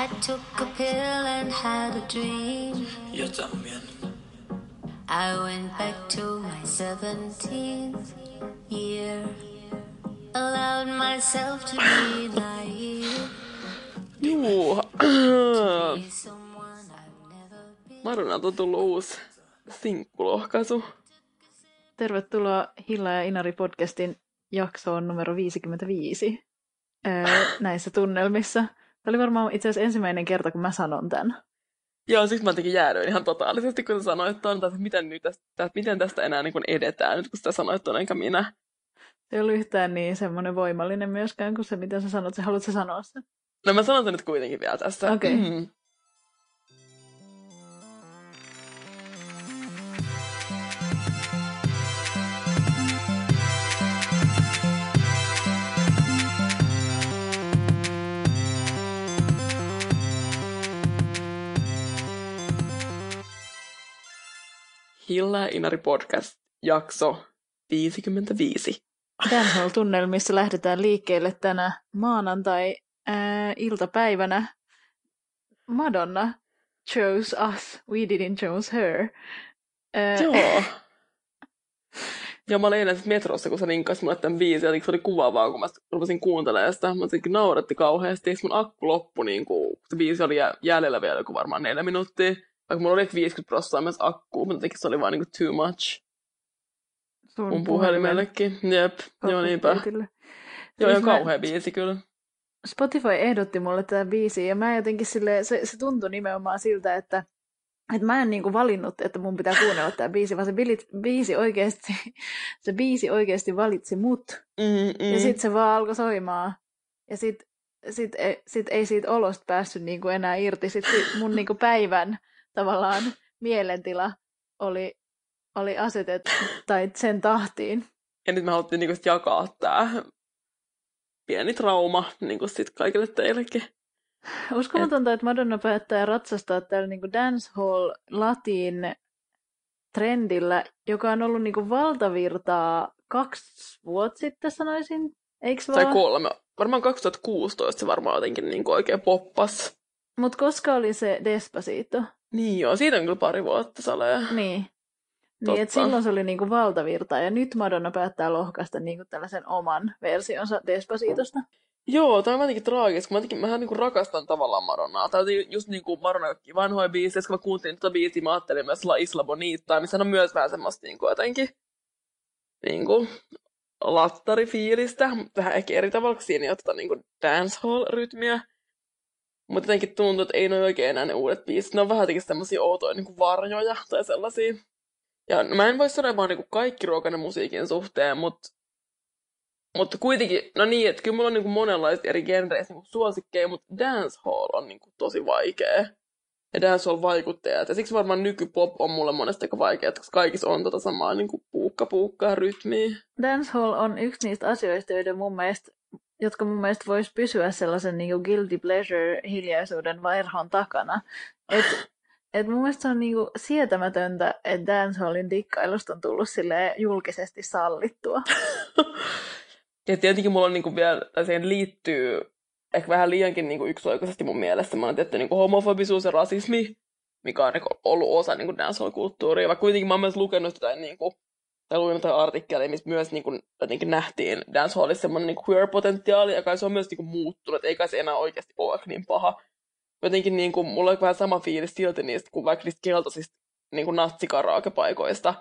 I took a pill and had a dream. Jag también. I went back to my 17th year. Allowed myself to be naive. Juu. Madonnalta on tullut uusi sinkkulohkaisu. Tervetuloa Hilla ja Inari podcastin jaksoon numero 55 öö, näissä tunnelmissa. Tämä oli varmaan itse asiassa ensimmäinen kerta, kun mä sanon tämän. Joo, siksi mä jotenkin jäädyin ihan totaalisesti, kun sä sanoit tuon, että miten, nyt tästä, miten tästä enää niin kuin edetään, nyt kun sitä sanoit tuon, enkä minä. Se ei ollut yhtään niin semmoinen voimallinen myöskään kuin se, mitä sä sanot. Sä haluat sä sanoa sen? No mä sanon sen nyt kuitenkin vielä tässä. Okei. Mm. Hilla ja Inari podcast, jakso 55. Dancehall-tunnelmissa lähdetään liikkeelle tänä maanantai-iltapäivänä. Madonna chose us, we didn't chose her. Ää, Joo. Ja mä olin eilen sit metrossa, kun sä linkkasit mulle tämän biisin, ja se oli kuvaavaa, kun mä rupesin kuuntelemaan sitä. Mä jotenkin nauratti kauheasti, mun akku loppui, niin kun se biisi oli jä- jäljellä vielä joku varmaan neljä minuuttia. Vaikka mulla oli ehkä 50 prosenttia myös akkuu, mutta se oli vaan niin too much sun mun puhelimellekin. Jep, joo niinpä. kapasiteetille. Joo, Siis ihan kauhea biisi kyllä. Spotify ehdotti mulle tätä biisiä ja mä jotenkin sille, se, se tuntui nimenomaan siltä, että, että mä en niinku valinnut, että mun pitää kuunnella tämä biisi, vaan se bilit, biisi oikeasti, se biisi oikeasti valitsi mut. Mm, mm. Ja sitten se vaan alkoi soimaan. Ja sitten sit, ei- sit ei siitä olosta päässyt niinku enää irti. Sitten mun niinku päivän tavallaan mielentila oli, oli asetettu tai sen tahtiin. ja nyt me haluttiin niinku sit jakaa tää pieni trauma niinku sit kaikille teillekin. Uskomatonta, että Madonna päättää ratsastaa tällä niinku dancehall latin trendillä, joka on ollut niinku valtavirtaa kaksi vuotta sitten sanoisin, eikö Tai vaan? kolme. Varmaan 2016 se varmaan jotenkin niinku oikein poppas. Mutta koska oli se Despacito? Niin joo, siitä on kyllä pari vuotta salee. Niin. Totta. Niin, että silloin se oli niinku valtavirtaa ja nyt Madonna päättää lohkaista niinku tällaisen oman versionsa Despacitosta. Joo, tämä on jotenkin traagista, kun mä, jotenkin, mähän niinku rakastan tavallaan Madonnaa. Tämä on just niinku Madonna kaikki vanhoja biisejä, kun mä kuuntelin tätä biisiä, mä ajattelin myös La Isla Bonita, missä on myös vähän semmoista niinku jotenkin niinku lattarifiilistä, vähän ehkä eri tavalla, kun siinä ei oteta niinku dancehall-rytmiä. Mutta jotenkin tuntuu, että ei ne oikein enää ne uudet biisit. Ne on vähän jotenkin semmoisia outoja niinku varjoja tai sellaisia. Ja no, mä en voi sanoa vaan niinku kaikki ruokainen musiikin suhteen, mutta mutta kuitenkin, no niin, että kyllä mulla on niinku monenlaista eri genreistä niinku suosikkeja, mutta dancehall on niinku tosi vaikea. Ja dancehall-vaikuttajat. Ja siksi varmaan nykypop on mulle monesti aika vaikea, koska kaikissa on tota samaa niinku puukka puukkaa rytmiä. Dancehall on yksi niistä asioista, joiden mun mielestä, jotka mun mielestä voisi pysyä sellaisen niinku guilty pleasure hiljaisuuden vairhon takana. Et, et mun mielestä se on niinku sietämätöntä, että dancehallin dikkailusta on tullut julkisesti sallittua. Ja tietenkin mulla on niinku vielä, tai siihen liittyy ehkä vähän liiankin niinku yksioikoisesti mun mielestä semmoinen tietty niinku homofobisuus ja rasismi, mikä on niinku ollut osa niinku dancehall-kulttuuria. Vaikka kuitenkin mä oon myös lukenut jotain niinku, tai luin jotain artikkeleja, missä myös niinku, jotenkin nähtiin dancehallissa semmoinen niinku queer-potentiaali, ja kai se on myös niinku muuttunut, eikä se enää oikeasti ole niin paha. Jotenkin niinku, mulla on vähän sama fiilis silti niistä, kuin vaikka niistä keltaisista niinku natsikaraokepaikoista.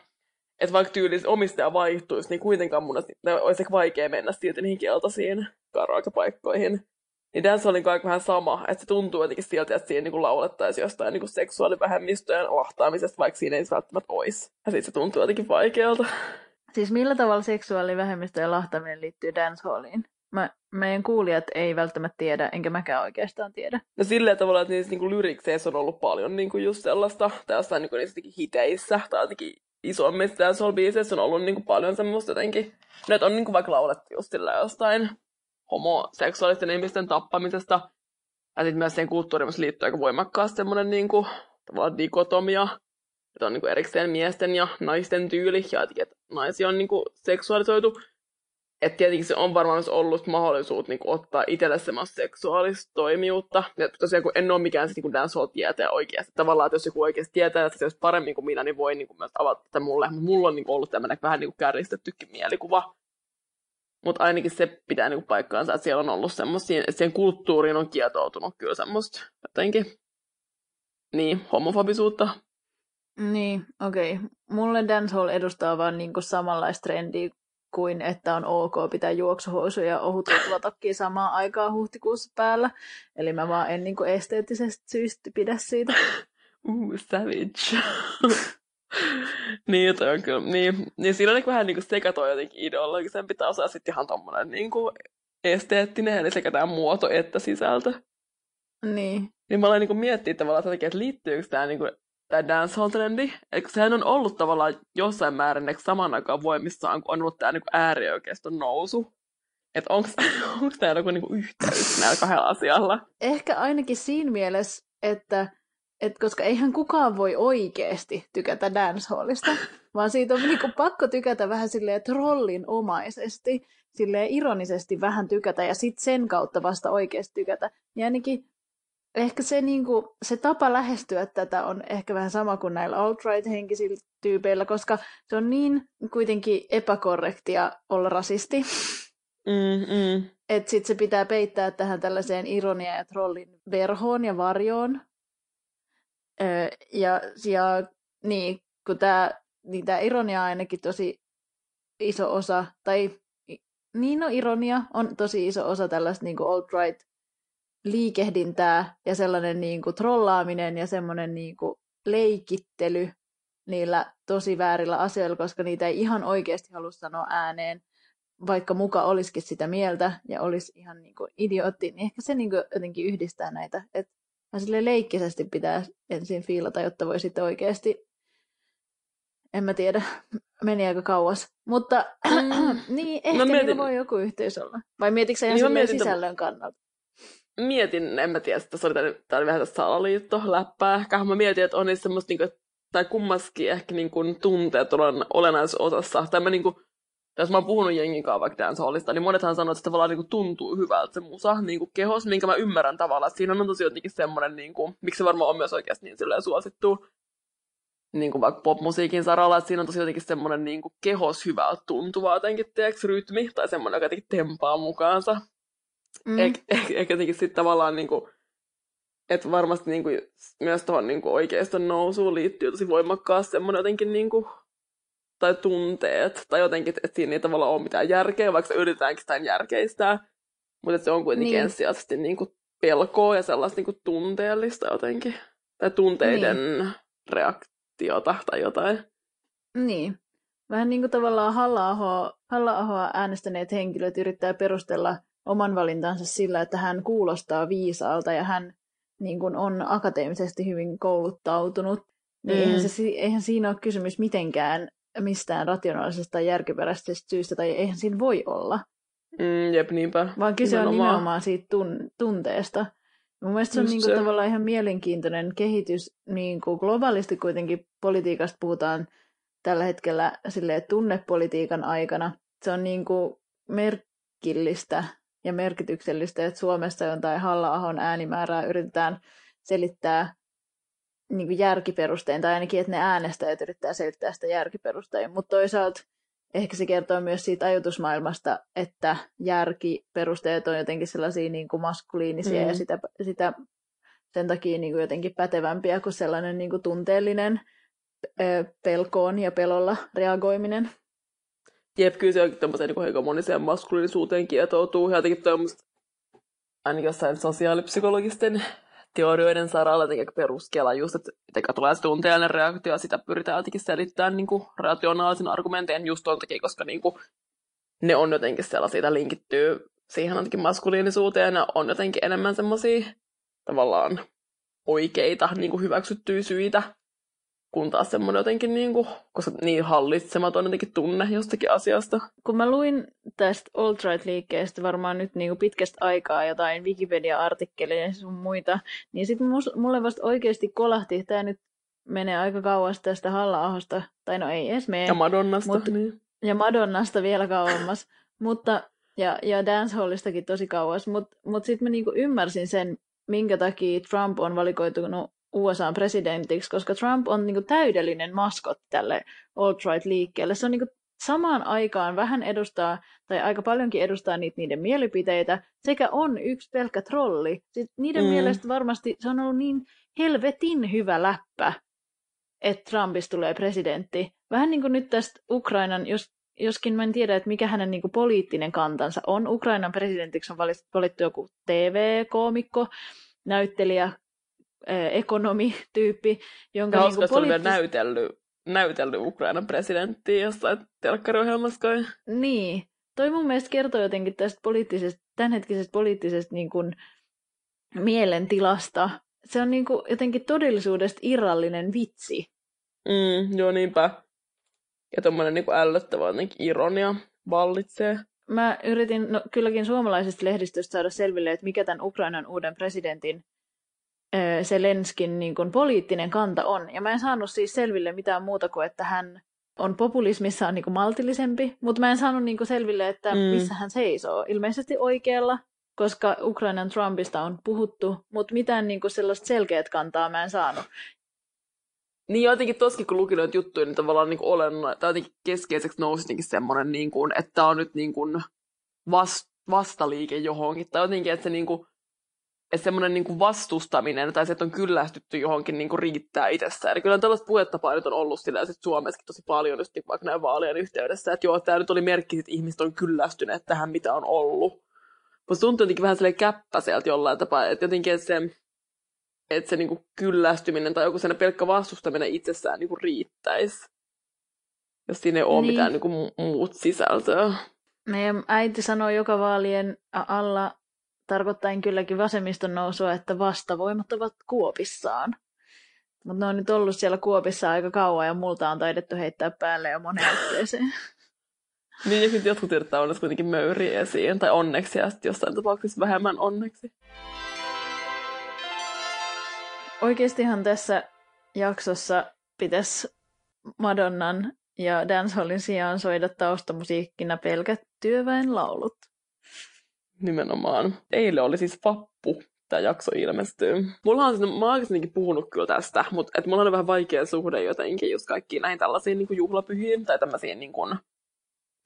Että vaikka tyylis omistaja vaihtuisi, niin kuitenkaan mun olisi vaikea mennä silti niihin keltaisiin karaokepaikkoihin. Niin tässä oli kaikki vähän sama, että se tuntuu jotenkin siltä, että siinä niinku laulettaisiin jostain niinku seksuaalivähemmistöjen lahtaamisesta, vaikka siinä ei se välttämättä olisi. Ja sitten se tuntuu jotenkin vaikealta. Siis millä tavalla seksuaalivähemmistöjen lahtaminen liittyy dancehalliin? Mä, meidän kuulijat ei välttämättä tiedä, enkä mäkään oikeastaan tiedä. No silleen tavalla, että niissä niinku lyrikseissä on ollut paljon niinku just sellaista, tai jossain niinku niissä hiteissä, tai jotenkin isommissa dancehall-biiseissä on ollut niinku paljon semmoista jotenkin, no, että on niinku vaikka laulettu just sillä jostain homoseksuaalisten ihmisten tappamisesta, ja sitten myös siihen kulttuuriin liittyy aika voimakkaasti semmoinen niinku, tavallaan dikotomia, että on niinku erikseen miesten ja naisten tyyli, ja että naisia on niinku seksuaalisoitu että tietenkin se on varmaan myös ollut mahdollisuus niin kuin, ottaa itselle semmoista seksuaalista toimijuutta. Ja tosiaan kun en ole mikään se niin dancehall tietää oikeasti. Tavallaan, että jos joku oikeasti tietää, että se olisi paremmin kuin minä, niin voi niin kuin, myös avata tätä mulle. Mutta mulla on niin kuin, ollut tämmöinen vähän niin kuin kärjistettykin mielikuva. Mutta ainakin se pitää niin kuin, paikkaansa, että siellä on ollut semmoista, että siihen kulttuuriin on kietoutunut kyllä semmoista jotenkin niin, homofobisuutta. Niin, okei. Okay. Mulle dancehall edustaa vaan niinku samanlaista trendiä kuin että on ok pitää juoksuhousuja ja ohututlatakkiä samaan aikaan huhtikuussa päällä. Eli mä vaan en niinku esteettisestä syystä pidä siitä. Uh, savage. niin, toi on kyllä. Niin, niin siinä on niin vähän niin kuin sekä toi jotenkin ideologi, sen pitää osaa sitten ihan tommonen niin kuin esteettinen, eli sekä tämä muoto että sisältö. Niin. Niin mä aloin niin miettiä tavallaan, että liittyykö tämä niin kuin tämä dancehall-trendi, että sehän on ollut tavallaan jossain määrin saman aikaan voimissaan, kun on ollut tämä niinku äärioikeiston nousu. Että onko tämä joku niinku yhteys näillä kahdella asialla? Ehkä ainakin siinä mielessä, että et koska eihän kukaan voi oikeasti tykätä dancehallista, vaan siitä on niinku pakko tykätä vähän silleen trollinomaisesti, silleen ironisesti vähän tykätä ja sitten sen kautta vasta oikeasti tykätä. Ja ainakin ehkä se, niin kuin, se tapa lähestyä tätä on ehkä vähän sama kuin näillä alt-right-henkisillä tyypeillä, koska se on niin kuitenkin epäkorrektia olla rasisti. Mm, mm. Että sitten se pitää peittää tähän tällaiseen ironia ja trollin verhoon ja varjoon. Ja, ja niin, kun tämä niin tää ironia on ainakin tosi iso osa, tai niin no ironia on tosi iso osa tällaista niin alt-right liikehdintää ja sellainen niin kuin trollaaminen ja semmoinen niin kuin leikittely niillä tosi väärillä asioilla, koska niitä ei ihan oikeasti halua sanoa ääneen, vaikka muka olisikin sitä mieltä ja olisi ihan niin kuin idiootti, niin ehkä se niin kuin jotenkin yhdistää näitä, että sille leikkisesti pitää ensin fiilata, jotta voi sitten oikeasti, en mä tiedä, meni aika kauas. Mutta mm. niin, ehkä mietin... voi joku yhteys olla. Vai mietitkö sä ihan niin sisällön kannalta? mietin, en mä tiedä, että se oli, tää oli vähän salaliitto, läppää. Ehkä mä mietin, että on niissä semmoista, niinku, tai kummaskin ehkä niinku, tunteet on olennaisessa osassa. Tai mä niinku, jos mä oon puhunut jengin kanssa vaikka dancehallista, niin monethan sanoo, että se tavallaan niinku tuntuu hyvältä se musa niinku kehos, minkä mä ymmärrän tavallaan. Että siinä on tosi jotenkin semmoinen, niinku, miksi se varmaan on myös oikeasti niin silleen suosittu, niin kuin vaikka popmusiikin saralla, että siinä on tosi jotenkin semmoinen niin kuin kehos hyvältä tuntuva jotenkin, teeksi, rytmi, tai semmoinen, joka jotenkin tempaa mukaansa. Mm. Eikä ehkä jotenkin sitten tavallaan niinku, että varmasti niinku, myös tuohon niinku oikeiston nousuun liittyy tosi voimakkaasti semmoinen jotenkin niinku, tai tunteet, tai jotenkin, että siinä ei tavallaan ole mitään järkeä, vaikka yritetäänkin sitä järkeistää, mutta se on kuitenkin niin. ensisijaisesti niinku pelkoa ja sellaista niinku tunteellista jotenkin, tai tunteiden niin. reaktiota tai jotain. Niin. Vähän niin kuin tavallaan Halla-ahoa, Halla-ahoa äänestäneet henkilöt yrittää perustella oman valintansa sillä, että hän kuulostaa viisaalta ja hän niin kuin on akateemisesti hyvin kouluttautunut. Niin mm. eihän, se, eihän siinä ole kysymys mitenkään mistään rationaalisesta järkiperäisestä syystä, tai eihän siinä voi olla. Mm, jep, niinpä. Vaan kyse nimenomaan. on nimenomaan siitä tun- tunteesta. Mun mielestä se on niin kuin, se. tavallaan ihan mielenkiintoinen kehitys. Niin kuin globaalisti kuitenkin politiikasta puhutaan tällä hetkellä sille tunnepolitiikan aikana. Se on niin kuin merkillistä, ja merkityksellistä, että Suomessa jotain Halla-ahon äänimäärää yritetään selittää niin kuin järkiperustein, tai ainakin, että ne äänestäjät yrittää selittää sitä järkiperustein, mutta toisaalta ehkä se kertoo myös siitä ajatusmaailmasta, että järkiperusteet on jotenkin sellaisia niin kuin maskuliinisia mm. ja sitä, sitä sen takia niin kuin jotenkin pätevämpiä kuin sellainen niin kuin tunteellinen pelkoon ja pelolla reagoiminen. Jep, kyllä se onkin tämmöiseen niin hegemoniseen maskuliinisuuteen kietoutuu. Ja jotenkin tämmöistä, ainakin jossain sosiaalipsykologisten teorioiden saralla peruskela. Just, että tulee se tunteellinen reaktio, sitä pyritään jotenkin selittämään niin kuin rationaalisen argumenteen just tuon takia, koska niin kuin, ne on jotenkin sellaisia, linkittyy siihen jotenkin maskuliinisuuteen, ja on jotenkin enemmän semmoisia tavallaan oikeita, niin kuin hyväksyttyjä syitä kun taas semmoinen jotenkin, niin kuin, koska niin hallitsematon jotenkin tunne jostakin asiasta. Kun mä luin tästä alt-right-liikkeestä varmaan nyt niin kuin pitkästä aikaa jotain Wikipedia-artikkeleja ja sun muita, niin sitten mulle vasta oikeasti kolahti, tämä nyt menee aika kauas tästä halla tai no ei edes mene. Ja Madonnasta. Mut, niin. Ja Madonnasta vielä kauemmas. Mutta, ja, ja dancehallistakin tosi kauas, mutta mut sitten mä niinku ymmärsin sen, minkä takia Trump on valikoitunut USA presidentiksi, koska Trump on niinku täydellinen maskot tälle alt-right-liikkeelle. Se on niinku samaan aikaan vähän edustaa, tai aika paljonkin edustaa niitä niiden mielipiteitä, sekä on yksi pelkkä trolli. Siis niiden mm. mielestä varmasti se on ollut niin helvetin hyvä läppä, että Trumpista tulee presidentti. Vähän niin kuin nyt tästä Ukrainan, jos, joskin mä en tiedä, että mikä hänen niin kuin poliittinen kantansa on. Ukrainan presidentiksi on valittu joku TV-koomikko, näyttelijä, ekonomityyppi, jonka Ja niin oli poliittis- vielä näytellyt, näytellyt Ukrainan presidenttiä jossain telkkariohjelmassa kai. Niin. Toi mun mielestä kertoo jotenkin tästä poliittisesta, tämänhetkisestä poliittisesta niin kuin mielentilasta. Se on niin kuin jotenkin todellisuudesta irrallinen vitsi. Mm, joo, niinpä. Ja tommonen niinku ällöttävä jotenkin ironia vallitsee. Mä yritin no, kylläkin suomalaisesta lehdistöstä saada selville, että mikä tämän Ukrainan uuden presidentin ö, Zelenskin niin kuin poliittinen kanta on. Ja mä en saanut siis selville mitään muuta kuin, että hän on populismissaan niin kuin maltillisempi, mutta mä en saanut niin kuin selville, että Mm. missä hän seisoo. Ilmeisesti oikealla, koska Ukrainan Trumpista on puhuttu, mutta mitään niin kuin sellaista selkeät kantaa mä en saanut. Niin jotenkin toskin, kun luki noita juttuja, niin tavallaan niin olenna, tai jotenkin keskeiseksi nousi jotenkin semmoinen, niin kuin, että tämä on nyt niin kuin vast, vastaliike johonkin. Tai jotenkin, että se niin kuin, että semmoinen niin kuin vastustaminen, tai se, että on kyllästytty johonkin niin kuin riittää itsessään. Eli kyllä tällaista puhetapaa nyt on ollut sillä sit Suomessakin tosi paljon, just niin vaikka näin vaalien yhteydessä, että joo, tämä nyt oli merkki, että ihmiset on kyllästyneet tähän, mitä on ollut. Mutta tuntuu jotenkin vähän silleen käppäseltä jollain tapaa, että jotenkin, että se, että se niinku kyllästyminen tai joku sellainen pelkkä vastustaminen itsessään niinku riittäisi. Jos siinä ei ole Niin. niin. mitään niinku mu- muut sisältöä. Meidän äiti sanoi joka vaalien alla, tarkoittain kylläkin vasemmiston nousua, että vastavoimat ovat kuopissaan. Mutta ne on nyt ollut siellä kuopissa aika kauan ja multa on taidettu heittää päälle jo moneen otteeseen. Niin, ja sitten jotkut yrittää onneksi kuitenkin möyriä esiin, tai onneksi, ja sitten jossain tapauksessa vähemmän onneksi. Oikeastihan tässä jaksossa pitäisi Madonnan ja dancehallin sijaan soida taustamusiikkina pelkät työväenlaulut. Nimenomaan. Eilen oli siis vappu, tämä jakso ilmestyy. Mulla on, siis- mä oon puhunut kyllä tästä, mutta et mulla on vähän vaikea suhde jotenkin just kaikkiin näihin tällaisiin niin juhlapyhiin tai tämmöisiin, niin kuin,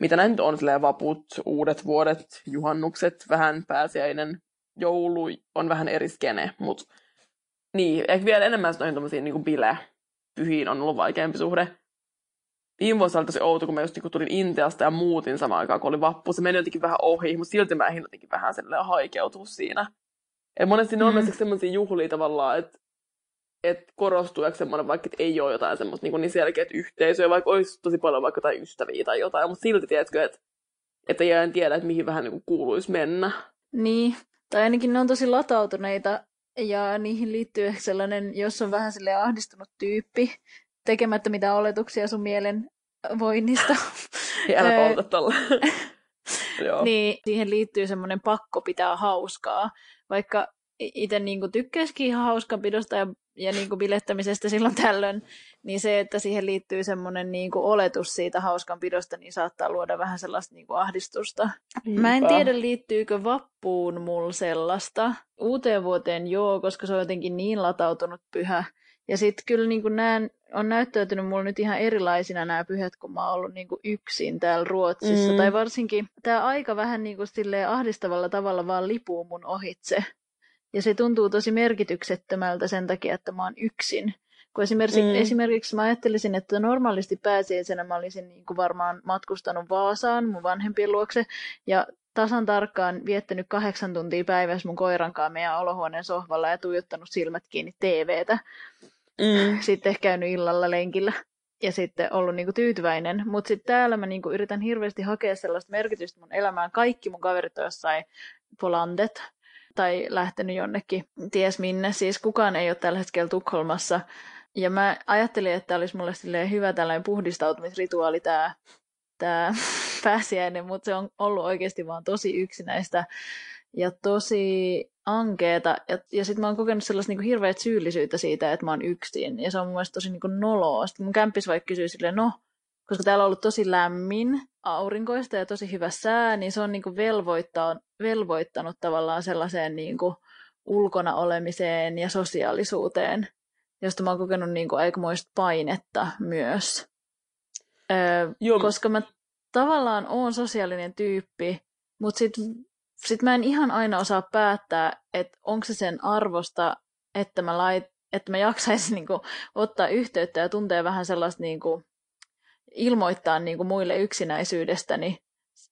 mitä näin on, silleen vaput, uudet vuodet, juhannukset, vähän pääsiäinen, joulu on vähän eri skene, mutta niin, ehkä vielä enemmän noihin tämmöisiin niin bile-pyhiin on ollut vaikeampi suhde. Viime vuosi oli tosi outo, kun mä just niin tulin Intiasta ja muutin samaan aikaan, kun oli vappu. Se meni jotenkin vähän ohi, mutta silti mä ehdin jotenkin vähän silleen haikeutua siinä. Et monesti ne on Mm. mm. semmoisia juhlia tavallaan, että et korostuu semmoinen, vaikka et ei ole jotain semmoista niin, niin selkeät yhteisöä, vaikka olisi tosi paljon vaikka jotain ystäviä tai jotain, mutta silti tiedätkö, että että ei aina tiedä, että mihin vähän niin kuuluisi mennä. Niin, tai ainakin ne on tosi latautuneita ja niihin liittyy ehkä sellainen, jos on vähän sille ahdistunut tyyppi, tekemättä mitään oletuksia sun mielen voinnista. Ei älä polta tolla. Niin siihen liittyy semmoinen pakko pitää hauskaa. Vaikka itse niin tykkäisikin ihan hauskanpidosta ja, ja niin kuin bilettämisestä silloin tällöin, niin se, että siihen liittyy semmoinen niin kuin oletus siitä hauskanpidosta, niin saattaa luoda vähän sellaista niin kuin ahdistusta. Mä en Niinpä. tiedä, liittyykö vappuun mulla sellaista. Uuteen vuoteen joo, koska se on jotenkin niin latautunut pyhä. Ja sitten kyllä niin kuin näen, on näyttäytynyt mulla nyt ihan erilaisina nämä pyhät, kun mä oon ollut niin kuin yksin täällä Ruotsissa. Mm. Tai varsinkin tämä aika vähän niin kuin ahdistavalla tavalla vaan lipuu mun ohitse. Ja se tuntuu tosi merkityksettömältä sen takia, että mä oon yksin. Kun esimerkiksi, mm. Esimerkiksi mä ajattelisin, että normaalisti pääsiäisenä mä olisin niin kuin varmaan matkustanut Vaasaan mun vanhempien luokse ja tasan tarkkaan viettänyt kahdeksan tuntia päivässä mun koiran kanssa meidän olohuoneen sohvalla ja tuijottanut silmät kiinni TVtä. Mm. Sitten käynyt illalla lenkillä ja sitten ollut niinku tyytyväinen. Mutta sitten täällä mä niinku yritän hirveästi hakea sellaista merkitystä mun elämään. Kaikki mun kaverit on jossain polandet tai lähtenyt jonnekin, ties minne. Siis kukaan ei ole tällä hetkellä Tukholmassa. Ja mä ajattelin, että olisi mulle hyvä tällainen puhdistautumisrituaali tämä tää pääsiäinen, mutta se on ollut oikeasti vaan tosi yksinäistä ja tosi ankeeta. Ja, ja sitten mä oon kokenut sellaista niinku hirveät syyllisyyttä siitä, että mä oon yksin. Ja se on mun mielestä tosi niinku noloa. Sitten mun kämppis vaikka kysyy silleen, no, koska täällä on ollut tosi lämmin, aurinkoista ja tosi hyvä sää, niin se on niin velvoittaa, velvoittanut tavallaan sellaiseen niin ulkona olemiseen ja sosiaalisuuteen, josta mä oon kokenut niin aikamoista painetta myös. Öö, Joo. koska mä tavallaan oon sosiaalinen tyyppi, mutta sit, sit mä en ihan aina osaa päättää, että onko se sen arvosta, että mä, lait, että mä jaksaisin niinku ottaa yhteyttä ja tuntee vähän sellaista niinku, ilmoittaa niinku muille yksinäisyydestäni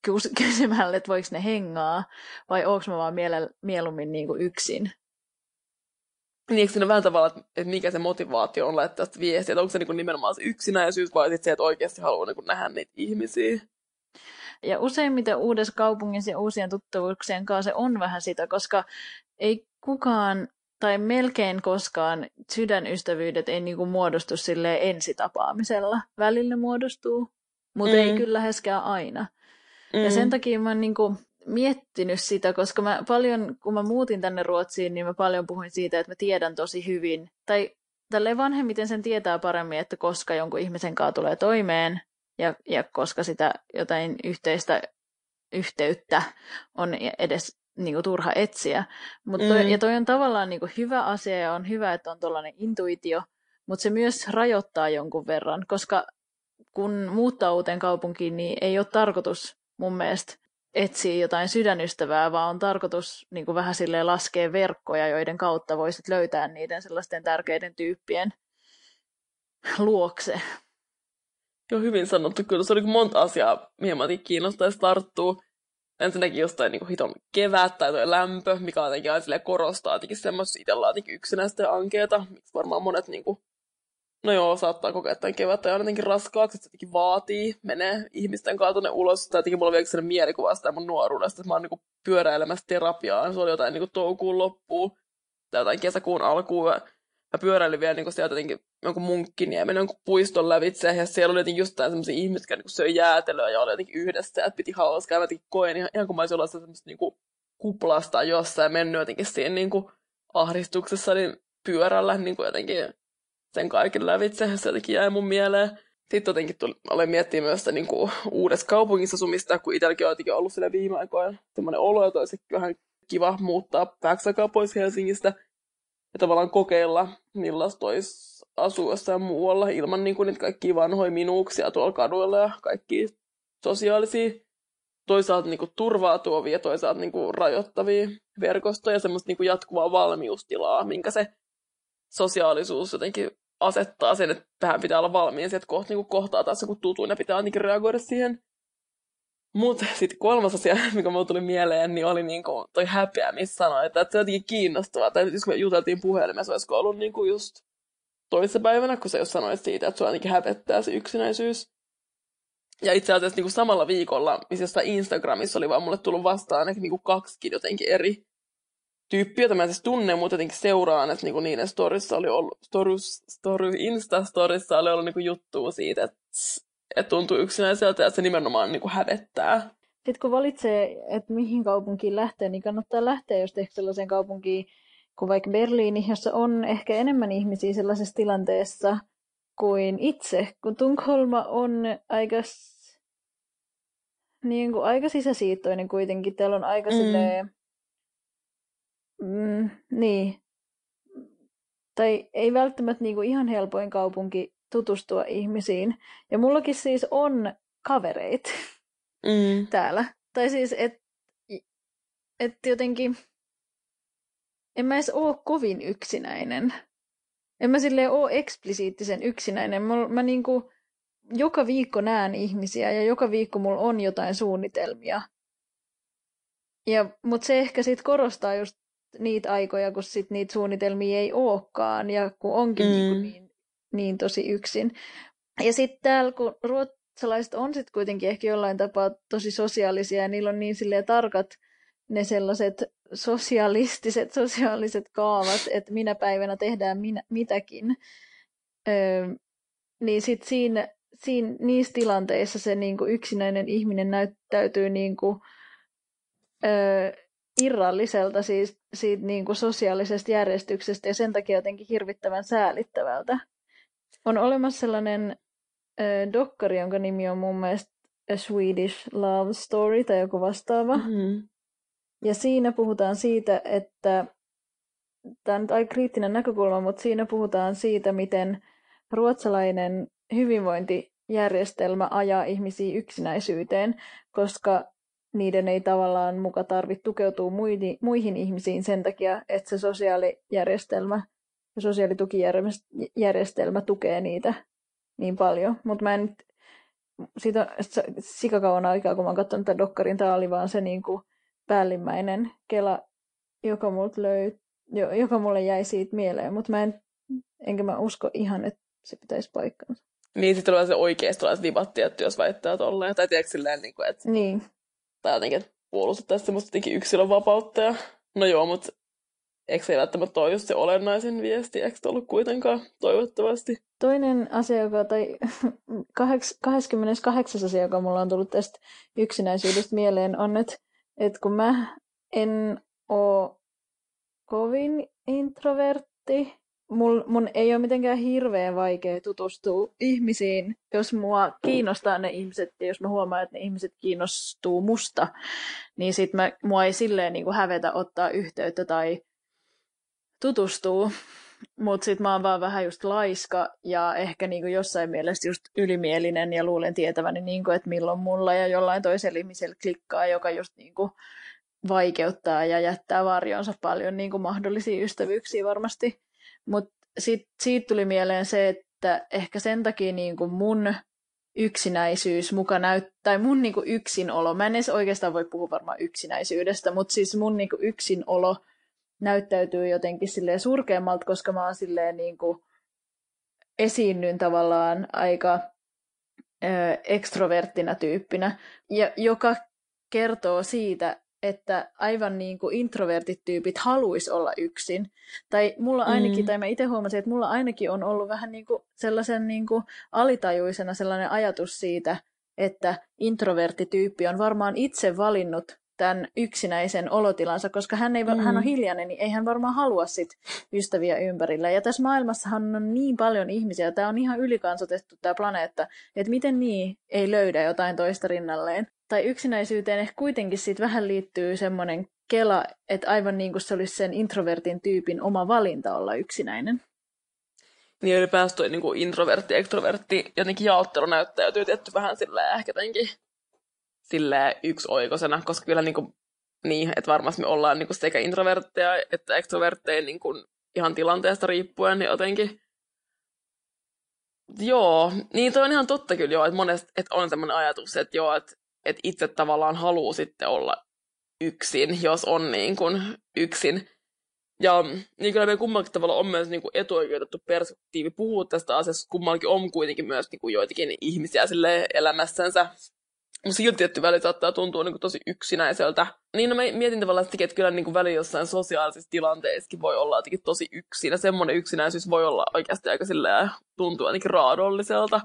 kys- kysymällä, että voiko ne hengaa, vai onko mä vaan miele- mieluummin niinku yksin. Niin eikö siinä vähän tavalla, että, mikä se motivaatio on laittaa sitä viestiä, että onko se niin nimenomaan se yksinäisyys vai sitten se, että oikeasti haluaa niin nähdä niitä ihmisiä? Ja useimmiten uudessa kaupungissa ja uusien tuttavuuksien kanssa se on vähän sitä, koska ei kukaan tai melkein koskaan sydänystävyydet ei niinku muodostu sille ensitapaamisella. Välillä muodostuu, mutta mm. ei Mm. kyllä läheskään aina. Mm. Ja sen takia mä oon niinku miettinyt sitä, koska mä paljon, kun mä muutin tänne Ruotsiin, niin mä paljon puhuin siitä, että mä tiedän tosi hyvin, tai tälleen vanhemmiten sen tietää paremmin, että koska jonkun ihmisen kanssa tulee toimeen, ja, ja koska sitä jotain yhteistä yhteyttä on edes niin kuin, turha etsiä. Mut toi, Mm. Ja toi on tavallaan niin kuin, hyvä asia ja on hyvä, että on tuollainen intuitio, mutta se myös rajoittaa jonkun verran, koska kun muuttaa uuteen kaupunkiin, niin ei ole tarkoitus mun mielestä etsiä jotain sydänystävää, vaan on tarkoitus niin kuin vähän silleen laskea verkkoja, joiden kautta voisit löytää niiden sellaisten tärkeiden tyyppien luokse. Joo, hyvin sanottu. Kyllä se oli monta asiaa, mihin mä kiinnostaisi tarttua. Ensinnäkin jostain niin hiton kevät tai toi lämpö, mikä jotenkin aina korostaa jotenkin semmoista itsellä jotenkin yksinäistä ja ankeeta, miksi varmaan monet niin kuin, no joo, saattaa kokea kevättä ja on jotenkin raskaaksi, että se jotenkin vaatii, menee ihmisten kanssa tuonne ulos. Tai jotenkin mulla vielä sellainen mielikuva sitä mun nuoruudesta, että mä oon niin pyöräilemässä terapiaan. Se oli jotain niin kuin toukokuun loppuun tai jotain kesäkuun alkuun. Mä pyöräilin vielä niin sieltä jotenkin jonkun munkkiniemen jonkun puiston lävitse, ja siellä oli jotenkin just sellaisia ihmisiä, jotka niin söi jäätelöä ja oli jotenkin yhdessä, että piti hauskaa, ja mä jotenkin koen ihan, ihan kun mä olisin ollut semmoista niin kuplasta jossain, ja mennyt jotenkin siinä niin kuin ahdistuksessa, niin pyörällä niin kuin jotenkin sen kaiken lävitse, ja se jotenkin jäi mun mieleen. Sitten jotenkin tuli, aloin miettiä myös sitä niin kuin uudessa kaupungissa asumista, kun itselläkin on jotenkin ollut sillä viime aikoina semmoinen olo, että olisi vähän kiva muuttaa vähäksi aikaa pois Helsingistä, ja tavallaan kokeilla, millaista olisi asua jossain muualla ilman niin kuin niitä kaikkia vanhoja minuuksia tuolla kaduilla ja kaikki sosiaalisia toisaalta niin kuin turvaa tuovia ja toisaalta niin kuin rajoittavia verkostoja ja semmoista niin kuin jatkuvaa valmiustilaa, minkä se sosiaalisuus jotenkin asettaa sen, että vähän pitää olla valmiin että kohta niin kuin kohtaa taas joku tutun ja pitää ainakin reagoida siihen. Mutta sitten kolmas asia, mikä mulle tuli mieleen, niin oli niinku toi häpeä, missä sanoi, että, että se on jotenkin kiinnostavaa. Tai kun me juteltiin puhelimessa, olisiko ollut niinku just toissapäivänä, kun se jos sanoit siitä, että sua ainakin hävettää se yksinäisyys. Ja itse asiassa niinku samalla viikolla, missä jossain Instagramissa oli vaan mulle tullut vastaan ainakin niinku kaksikin jotenkin eri tyyppiä, joita mä en siis tunne, mutta jotenkin seuraan, että niinku niiden storissa oli ollut, storys, story, Insta-storissa oli ollut niinku juttua siitä, että että tuntuu yksinäiseltä ja se nimenomaan niin kuin hävettää. Sitten kun valitsee, että mihin kaupunkiin lähtee, niin kannattaa lähteä just ehkä sellaiseen kaupunkiin kuin vaikka Berliini, jossa on ehkä enemmän ihmisiä sellaisessa tilanteessa kuin itse, kun Tukholma on aika, niin kuin aika sisäsiittoinen kuitenkin. Täällä on aika mm. silleen, mm, niin, tai ei välttämättä niin kuin ihan helpoin kaupunki tutustua ihmisiin. Ja mullakin siis on kavereit Mm. täällä. Tai siis, että et jotenkin en mä edes oo kovin yksinäinen. En mä silleen oo eksplisiittisen yksinäinen. Mä, mä niinku joka viikko näen ihmisiä ja joka viikko mulla on jotain suunnitelmia. Ja, mutta se ehkä sit korostaa just niitä aikoja, kun sit niitä suunnitelmia ei ookaan ja kun onkin Mm. mm. niinku niin, niin tosi yksin. Ja sitten täällä, kun ruotsalaiset on sitten kuitenkin ehkä jollain tapaa tosi sosiaalisia ja niillä on niin silleen tarkat ne sellaiset sosialistiset, sosiaaliset kaavat, että minä päivänä tehdään minä, mitäkin, öö, niin sitten siinä, siinä, niissä tilanteissa se niinku yksinäinen ihminen näyttäytyy niinku, öö, irralliselta siis siitä niinku sosiaalisesta järjestyksestä ja sen takia jotenkin hirvittävän säälittävältä. On olemassa sellainen äh, dokkari, jonka nimi on mun mielestä A Swedish Love Story tai joku vastaava. Mm. Ja siinä puhutaan siitä, että tämä on nyt aika kriittinen näkökulma, mutta siinä puhutaan siitä, miten ruotsalainen hyvinvointijärjestelmä ajaa ihmisiä yksinäisyyteen, koska niiden ei tavallaan muka tarvitse tukeutua muihin ihmisiin sen takia, että se sosiaalijärjestelmä ja sosiaalitukijärjestelmä tukee niitä niin paljon. Mutta mä en siitä sikakauan aikaa, kun mä oon katsonut tämän dokkarin, tämä oli vaan se niin kuin päällimmäinen kela, joka, mut löy, joka mulle jäi siitä mieleen, mutta mä en, enkä mä usko ihan, että se pitäisi paikkansa. Niin, sitten tulee se oikeasti tulee se debatti, että jos väittää tolleen, tai tiedätkö silleen, niin kuin, että... Niin. Tai jotenkin, että puolustettaisiin semmoista yksilön vapautta. Ja... No joo, mutta eikö se välttämättä ole just se olennaisen viesti, eikö ollut kuitenkaan, toivottavasti. Toinen asia, joka, tai 28. asia, joka mulla on tullut tästä yksinäisyydestä mieleen, on, että, että kun mä en ole kovin introvertti, mul, mun ei ole mitenkään hirveän vaikea tutustua ihmisiin, jos mua kiinnostaa ne ihmiset, ja jos mä huomaan, että ne ihmiset kiinnostuu musta, niin sit mä, mua ei silleen niin kuin hävetä ottaa yhteyttä tai tutustuu. Mutta sitten mä oon vaan vähän just laiska ja ehkä niinku jossain mielessä just ylimielinen ja luulen tietäväni, niinku, että milloin mulla ja jollain toisella ihmisellä klikkaa, joka just niinku vaikeuttaa ja jättää varjonsa paljon niinku mahdollisia ystävyyksiä varmasti. Mutta siitä tuli mieleen se, että ehkä sen takia niinku mun yksinäisyys muka näyttää, tai mun niinku yksinolo, mä en edes oikeastaan voi puhua varmaan yksinäisyydestä, mutta siis mun niinku yksinolo näyttäytyy jotenkin silleen surkeammalta, koska mä oon silleen niin kuin esiinnyn tavallaan aika ö, ekstroverttina tyyppinä, ja joka kertoo siitä, että aivan niin kuin introvertit tyypit haluais olla yksin. Tai mulla ainakin, mm. tai mä itse huomasin, että mulla ainakin on ollut vähän niin kuin sellaisen niin kuin alitajuisena sellainen ajatus siitä, että introverttityyppi on varmaan itse valinnut tämän yksinäisen olotilansa, koska hän, ei, mm. hän on hiljainen, niin ei hän varmaan halua sit ystäviä ympärillä. Ja tässä maailmassahan on niin paljon ihmisiä, tämä on ihan ylikansotettu tämä planeetta, että miten niin ei löydä jotain toista rinnalleen. Tai yksinäisyyteen ehkä kuitenkin sit vähän liittyy semmoinen kela, että aivan niin kuin se olisi sen introvertin tyypin oma valinta olla yksinäinen. Niin ylipäänsä toi niin introvertti, ekstrovertti, jotenkin jaottelu näyttäytyy tietty vähän sillä ehkä jotenkin silleen yksioikoisena, koska kyllä niin, kuin, niin että varmasti me ollaan niin kuin sekä introvertteja että ekstrovertteja niin kuin ihan tilanteesta riippuen niin jotenkin. Joo, niin toi on ihan totta kyllä joo, että monesti että on sellainen ajatus, että joo, että, että itse tavallaan haluaa sitten olla yksin, jos on niin kuin yksin. Ja niin kyllä meidän kummallakin tavalla on myös niin kuin etuoikeutettu perspektiivi puhua tästä asiasta, kummallakin on kuitenkin myös niin kuin joitakin ihmisiä sille elämässänsä, silti tietty väli saattaa tuntua niin kuin tosi yksinäiseltä. Niin no mä mietin tavallaan sitäkin, että kyllä niin kuin väli jossain sosiaalisissa tilanteissakin voi olla jotenkin tosi yksin. Ja semmoinen yksinäisyys voi olla oikeasti aika silleen, tuntua ainakin raadolliselta.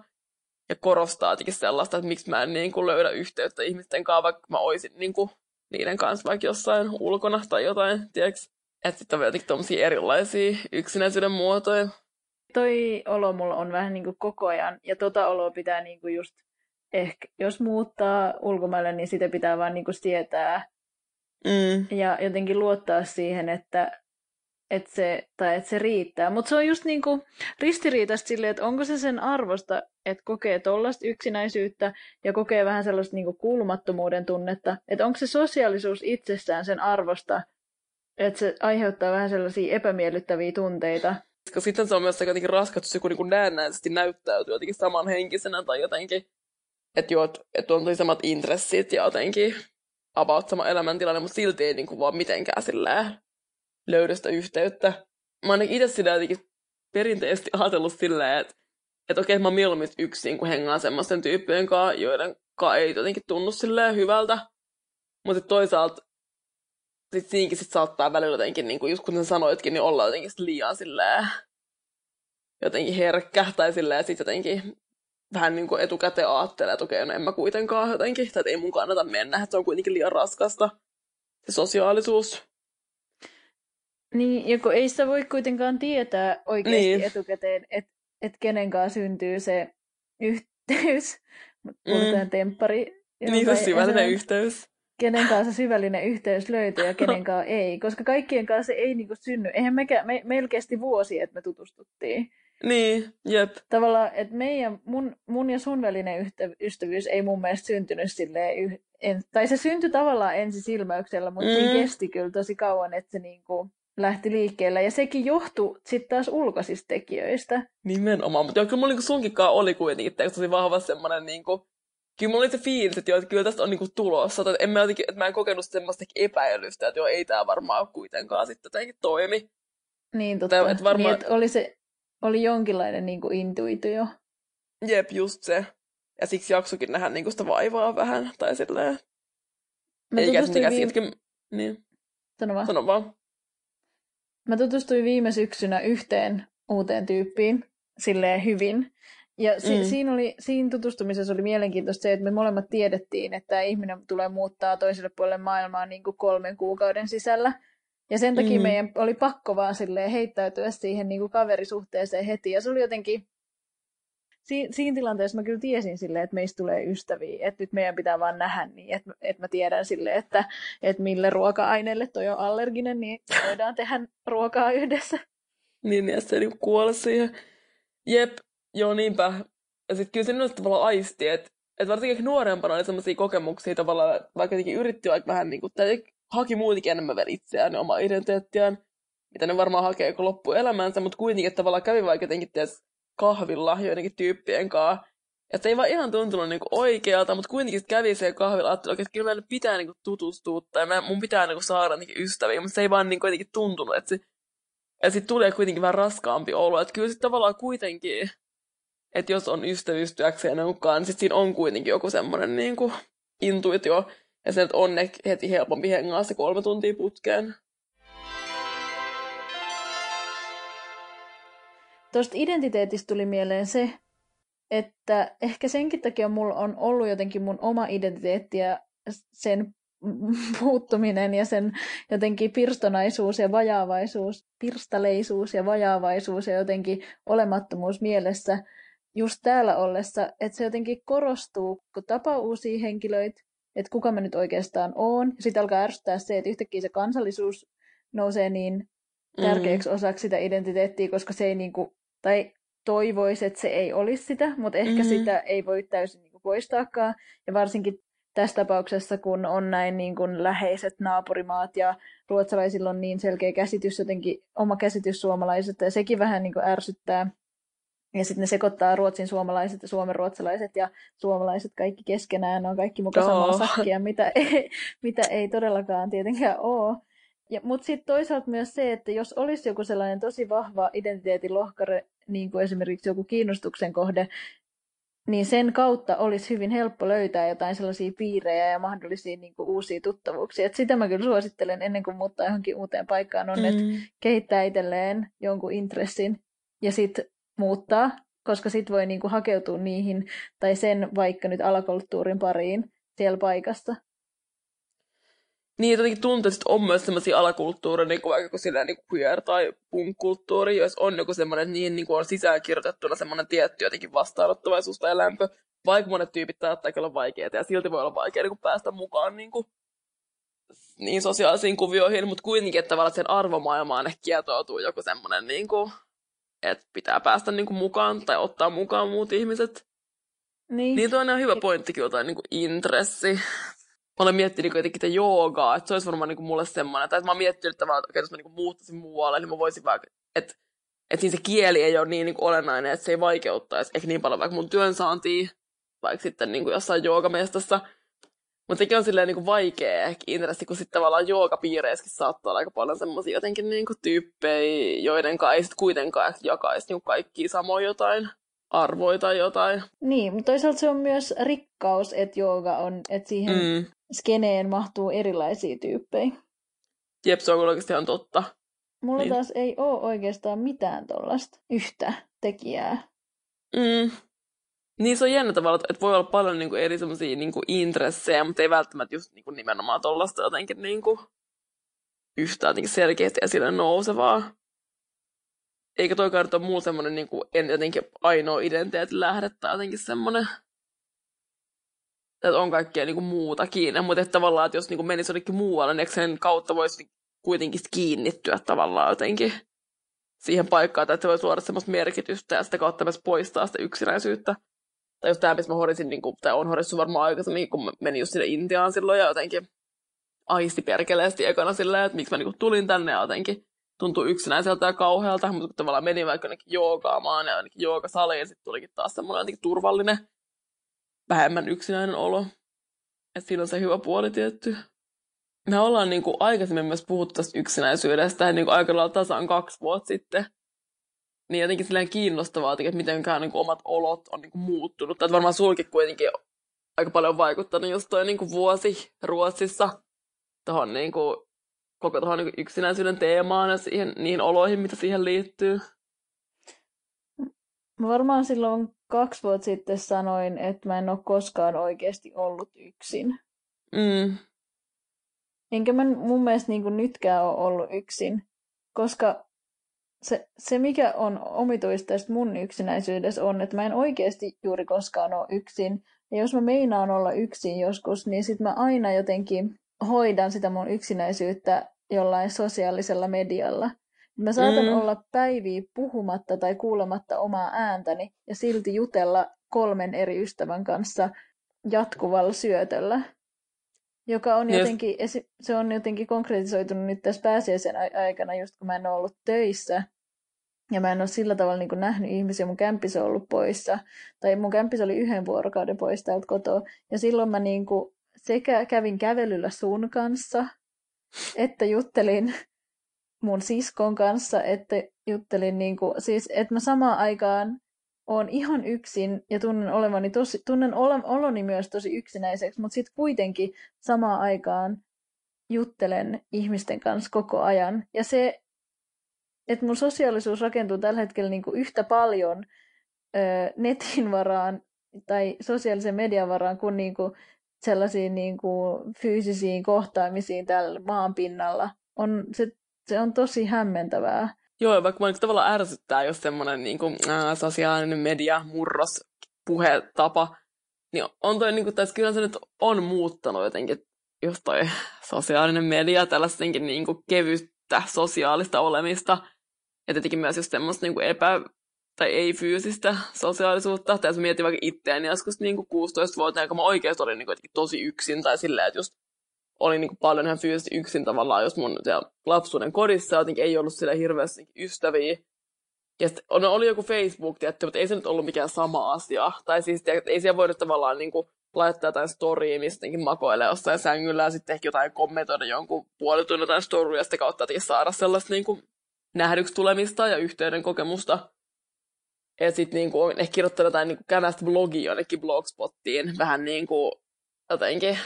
Ja korostaa jotenkin sellaista, että miksi mä en niin kuin löydä yhteyttä ihmisten kanssa, vaikka mä oisin niin kuin niiden kanssa vaikka jossain ulkona tai jotain, tiedätkö? Että sitten on jotenkin tommosia erilaisia yksinäisyyden muotoja. Toi olo mulla on vähän niin kuin koko ajan, ja tota oloa pitää niin kuin just ehkä jos muuttaa ulkomaille, niin sitä pitää vaan niinku sietää mm. ja jotenkin luottaa siihen, että, että, se, tai että se riittää. Mutta se on just niinku ristiriitaista silleen, että onko se sen arvosta, että kokee tollaista yksinäisyyttä ja kokee vähän sellaista niinku kuulumattomuuden tunnetta. Että onko se sosiaalisuus itsessään sen arvosta, että se aiheuttaa vähän sellaisia epämiellyttäviä tunteita. Koska sitten se on myös jotenkin raskas, jos joku niin näennäisesti näyttäytyy jotenkin samanhenkisenä tai jotenkin että joo, että on tosi samat intressit ja jotenkin about sama elämäntilanne, mutta silti ei niin kuin vaan mitenkään sillä löydä sitä yhteyttä. Mä oon itse sitä jotenkin perinteisesti ajatellut silleen, että, että okei, mä mieluummin yksin, kun hengaan semmoisten tyyppien kanssa, joiden kanssa ei jotenkin tunnu silleen hyvältä. Mutta toisaalta sit siinkin sit saattaa välillä jotenkin, niin kuin just kun sä sanoitkin, niin olla jotenkin liian silleen jotenkin herkkä tai silleen sit jotenkin vähän niin kuin etukäteen ajattelee, että okei, no en mä kuitenkaan jotenkin, tai ei mun kannata mennä, että se on kuitenkin liian raskasta, se sosiaalisuus. Niin, ja kun ei sitä voi kuitenkaan tietää oikeasti niin. etukäteen, että et kenen kanssa syntyy se yh- yhteys, mm. temppari. Niin se syvällinen yhteys. Kenen kanssa syvällinen yhteys löytyy ja kenen kanssa ei. Koska kaikkien kanssa ei niinku synny. Eihän mekä, me, meillä kesti vuosi, että me tutustuttiin. Niin, jep. Tavallaan, että meidän, mun, mun ja sun välinen ystävyys ei mun mielestä syntynyt silleen, yh, en, tai se syntyi tavallaan ensisilmäyksellä, mutta mm. siinä kesti kyllä tosi kauan, että se niinku lähti liikkeelle. Ja sekin johtui sitten taas ulkoisista tekijöistä. Nimenomaan, mutta kyllä mulla niinku sunkinkaan oli kuitenkin tosi vahva semmoinen niinku, kyllä mulla oli se fiilis, että, joo, että kyllä tästä on niinku tulossa. Että, en mä, jotenkin, että mä en kokenut semmoista epäilystä, että joo, ei tämä varmaan kuitenkaan sitten jotenkin toimi. Niin, totta. Että, varmaan... niin, että oli se oli jonkinlainen niin kuin intuitio. Jep, just se. Ja siksi jaksokin nähdä niin kuin sitä vaivaa vähän, tai silleen. Mä Eikä viime... Sitkin... Niin. Sano vaan. Sano vaan. Mä tutustuin viime syksynä yhteen uuteen tyyppiin, silleen hyvin. Ja si- mm. siinä, oli, siinä tutustumisessa oli mielenkiintoista se, että me molemmat tiedettiin, että tämä ihminen tulee muuttaa toiselle puolelle maailmaa niin kuin kolmen kuukauden sisällä. Ja sen takia mm. meidän oli pakko vaan silleen heittäytyä siihen niin kuin kaverisuhteeseen heti. Ja se oli jotenkin, si- siinä tilanteessa mä kyllä tiesin silleen, että meistä tulee ystäviä, että nyt meidän pitää vaan nähdä niin, että, että mä tiedän sille, että, että mille ruoka-aineelle toi on allerginen, niin voidaan tehdä ruokaa yhdessä. Niin, ja se niin kuolla siihen. Jep, joo niinpä. Ja sitten kyllä se minusta tavallaan aisti, että, että varsinkin nuorempana oli sellaisia kokemuksia tavallaan, vaikka jotenkin yritti vaikka vähän niin kuin, tai haki muutenkin enemmän itseään ja omaa identiteettiään, mitä ne varmaan hakee koko loppuelämänsä, mutta kuitenkin että tavallaan kävi vaikka jotenkin ties kahvilla joidenkin tyyppien kanssa. Ja se ei vaan ihan tuntunut niinku oikealta, mutta kuitenkin kävi se kahvilla, että, että kyllä meillä pitää niinku tutustua tai mun pitää niinku saada niinku ystäviä, mutta se ei vaan niinku jotenkin tuntunut, että se, sitten tulee kuitenkin vähän raskaampi olo, että kyllä sitten tavallaan kuitenkin, että jos on ystävyystyäkseen mukaan, niin sitten siinä on kuitenkin joku semmoinen niinku intuitio, ja sen on heti helpompi hengaa se kolme tuntia putkeen. Tuosta identiteetistä tuli mieleen se, että ehkä senkin takia mulla on ollut jotenkin mun oma identiteetti ja sen puuttuminen ja sen jotenkin pirstonaisuus ja vajaavaisuus, pirstaleisuus ja vajaavaisuus ja jotenkin olemattomuus mielessä just täällä ollessa, että se jotenkin korostuu, kun tapaa uusia henkilöitä, että kuka mä nyt oikeastaan oon. Sitten alkaa ärsyttää se, että yhtäkkiä se kansallisuus nousee niin tärkeäksi mm. osaksi sitä identiteettiä, koska se ei niinku, tai toivoisi, että se ei olisi sitä, mutta ehkä mm. sitä ei voi täysin niinku poistaakaan. Ja varsinkin tässä tapauksessa, kun on näin niin kuin läheiset naapurimaat ja ruotsalaisilla on niin selkeä käsitys, jotenkin oma käsitys suomalaisesta, ja sekin vähän niin kuin ärsyttää. Ja sitten ne sekoittaa ruotsin suomalaiset ja suomen ruotsalaiset ja suomalaiset kaikki keskenään. Ne on kaikki mukaan samaa sakkia, mitä ei, mitä ei todellakaan tietenkään ole. Mutta sitten toisaalta myös se, että jos olisi joku sellainen tosi vahva identiteetin lohkare, niin kuin esimerkiksi joku kiinnostuksen kohde, niin sen kautta olisi hyvin helppo löytää jotain sellaisia piirejä ja mahdollisia niin kuin, uusia tuttavuuksia. Et sitä mä kyllä suosittelen ennen kuin muuttaa johonkin uuteen paikkaan, on, mm. että kehittää itselleen jonkun intressin ja sitten muuttaa, koska sitten voi niinku hakeutua niihin tai sen vaikka nyt alakulttuurin pariin siellä paikassa. Niin, jotenkin tuntuu, että on myös sellaisia alakulttuureja, niin kuin vaikka silleen, niin kuin queer tai punk-kulttuuri, jos on joku semmoinen, niin, niin kuin on sisäänkirjoitettuna semmoinen tietty jotenkin vastaanottavaisuus tai lämpö, vaikka monet tyypit saattaa olla vaikeaa, ja silti voi olla vaikea niin päästä mukaan niin, kuin, niin sosiaalisiin kuvioihin, mutta kuitenkin, että tavallaan sen arvomaailmaan ehkä kietoutuu joku semmoinen niin kuin, että pitää päästä niinku mukaan tai ottaa mukaan muut ihmiset. Niin. Niin on hyvä pointti kyllä, tai niinku intressi. Mä olen miettinyt niinku jotenkin joogaa, että se olisi varmaan niinku mulle semmoinen, tai että mä oon miettinyt että että jos mä niinku muuttaisin muualle, niin mä voisin vaikka, että että siinä se kieli ei ole niin, niin kuin olennainen, että se ei vaikeuttaisi ehkä niin paljon vaikka mun työnsaantia, vaikka sitten niin kuin jossain joogamestassa. Mutta sekin on silleen niin kuin vaikea ehkä intressi, kun sitten tavallaan joogapiireissäkin saattaa olla aika paljon semmoisia jotenkin niin kuin tyyppejä, joiden kanssa ei sitten kuitenkaan jakaisi niin kaikki samoin jotain arvoja tai jotain. Niin, mutta toisaalta se on myös rikkaus, että jooga on, että siihen mm. skeneen mahtuu erilaisia tyyppejä. Jep, se on oikeasti ihan totta. Mulla niin. taas ei ole oikeastaan mitään tuollaista yhtä tekijää. Mm. Niin se on jännä tavalla, että voi olla paljon niin kuin, eri semmoisia niin intressejä, mutta ei välttämättä just niin kuin, nimenomaan tuollaista jotenkin niin kuin, yhtä jotenkin selkeästi esille nousevaa. eikä toikaan nyt ole muu semmoinen niin kuin, en jotenkin ainoa identiteetin lähde tai jotenkin semmoinen, että on kaikkea niin kuin muutakin. Mutta että tavallaan, että jos niin kuin menisi jonnekin muualle, niin sen kautta voisi kuitenkin kiinnittyä tavallaan jotenkin siihen paikkaan, että se voi luoda semmoista merkitystä ja sitä kautta myös poistaa sitä yksinäisyyttä. Tai just tämä, missä mä horisin, niin kuin, tai on horissut varmaan aikaisemmin, kun mä menin just sinne Intiaan silloin ja jotenkin aisti perkeleesti ekana silleen, että miksi mä niin kuin, tulin tänne ja jotenkin tuntui yksinäiseltä ja kauhealta, mutta kun tavallaan menin vaikka jonnekin joogaamaan ja jonnekin joogasaliin, ja sitten tulikin taas semmoinen jotenkin turvallinen, vähemmän yksinäinen olo. Että siinä on se hyvä puoli tietty. Me ollaan niin kuin aikaisemmin myös puhuttu tästä yksinäisyydestä, niin kuin aika lailla tasan kaksi vuotta sitten. Niin jotenkin silleen kiinnostavaa, että mitenkään niin kuin omat olot on niin kuin muuttunut. Että varmaan sulki kuitenkin aika paljon vaikuttanut just toi niin kuin vuosi Ruotsissa tuohon niin kuin koko tuohon niin yksinäisyyden teemaan ja siihen, niihin oloihin, mitä siihen liittyy? Mä varmaan silloin kaksi vuotta sitten sanoin, että mä en ole koskaan oikeasti ollut yksin. Mm. Enkä mä mun mielestä niin kuin nytkään ole ollut yksin, koska se, se, mikä on omituista tästä mun yksinäisyydessä on, että mä en oikeasti juuri koskaan ole yksin. Ja jos mä meinaan olla yksin joskus, niin sit mä aina jotenkin hoidan sitä mun yksinäisyyttä jollain sosiaalisella medialla. Mä saatan mm. olla päiviä puhumatta tai kuulematta omaa ääntäni ja silti jutella kolmen eri ystävän kanssa jatkuvalla syötöllä, joka on jotenkin, se on jotenkin konkretisoitunut nyt tässä pääsiäisen aikana, just kun mä en ole ollut töissä. Ja mä en ole sillä tavalla niin nähnyt ihmisiä, mun kämppis on ollut poissa. Tai mun kämppis oli yhden vuorokauden pois täältä kotoa. Ja silloin mä niin kuin sekä kävin kävelyllä sun kanssa, että juttelin mun siskon kanssa, että juttelin niin kuin, siis, että mä samaan aikaan on ihan yksin ja tunnen olevani tosi, tunnen oloni myös tosi yksinäiseksi, mutta sitten kuitenkin samaan aikaan juttelen ihmisten kanssa koko ajan. Ja se, että mun sosiaalisuus rakentuu tällä hetkellä niin kuin yhtä paljon ö, netin varaan tai sosiaalisen median varaan kuin, niin kuin sellaisiin niin kuin fyysisiin kohtaamisiin tällä maan pinnalla. On, se, se on tosi hämmentävää. Joo, vaikka mä tavallaan ärsyttää, jos semmoinen niin kuin, ää, sosiaalinen media, murros, puhetapa, niin on toi, niin kuin, tässä kyllä se nyt on muuttanut jotenkin, just toi sosiaalinen media, tällaistenkin niin kuin, kevyttä sosiaalista olemista, ja tietenkin myös just semmoista niin epä, tai ei-fyysistä sosiaalisuutta. Tai jos mietin vaikka itseäni joskus niin kuin 16-vuotiaana, kun mä oikeasti olin niin kuin, tosi yksin, tai silleen, että just olin niin kuin paljon ihan fyysisesti yksin tavallaan, jos mun lapsuuden kodissa jotenkin ei ollut sille hirveästi ystäviä. Ja sitten no, oli joku Facebook, tietty, mutta ei se nyt ollut mikään sama asia. Tai siis että ei siellä voinut tavallaan niin kuin, laittaa jotain storya, mistä makoilee jossain sängyllä ja sitten ehkä jotain kommentoida jonkun puolitunnin jotain storya ja sitä kautta saada sellaista niin kuin, nähdyksi tulemista ja yhteyden kokemusta. Ja sitten niinku, on ehkä kirjoittanut jotain niinku, kämästä blogia jonnekin blogspottiin, vähän niin kuin jotenkin,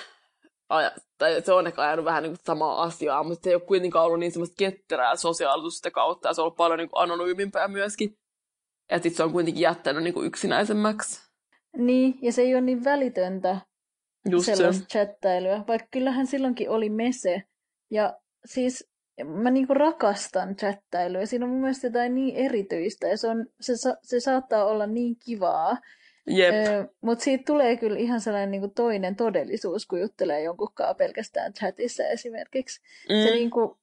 tai se on ehkä ajanut vähän niin kuin samaa asiaa, mutta se ei ole kuitenkaan ollut niin semmoista ketterää sosiaalisuutta kautta, ja se on ollut paljon niin kuin anonyymimpää myöskin. Ja sitten se on kuitenkin jättänyt niin kuin yksinäisemmäksi. Niin, ja se ei ole niin välitöntä Just sellaista se. chattailuja, vaikka kyllähän silloinkin oli mese. Ja siis mä niinku rakastan chattailuja. Siinä on mun mielestä jotain niin erityistä ja se, on, se, se saattaa olla niin kivaa. Jep. Mutta siitä tulee kyllä ihan sellainen niinku toinen todellisuus, kun juttelee jonkunkaan pelkästään chatissa esimerkiksi. Mm. Se, niinku,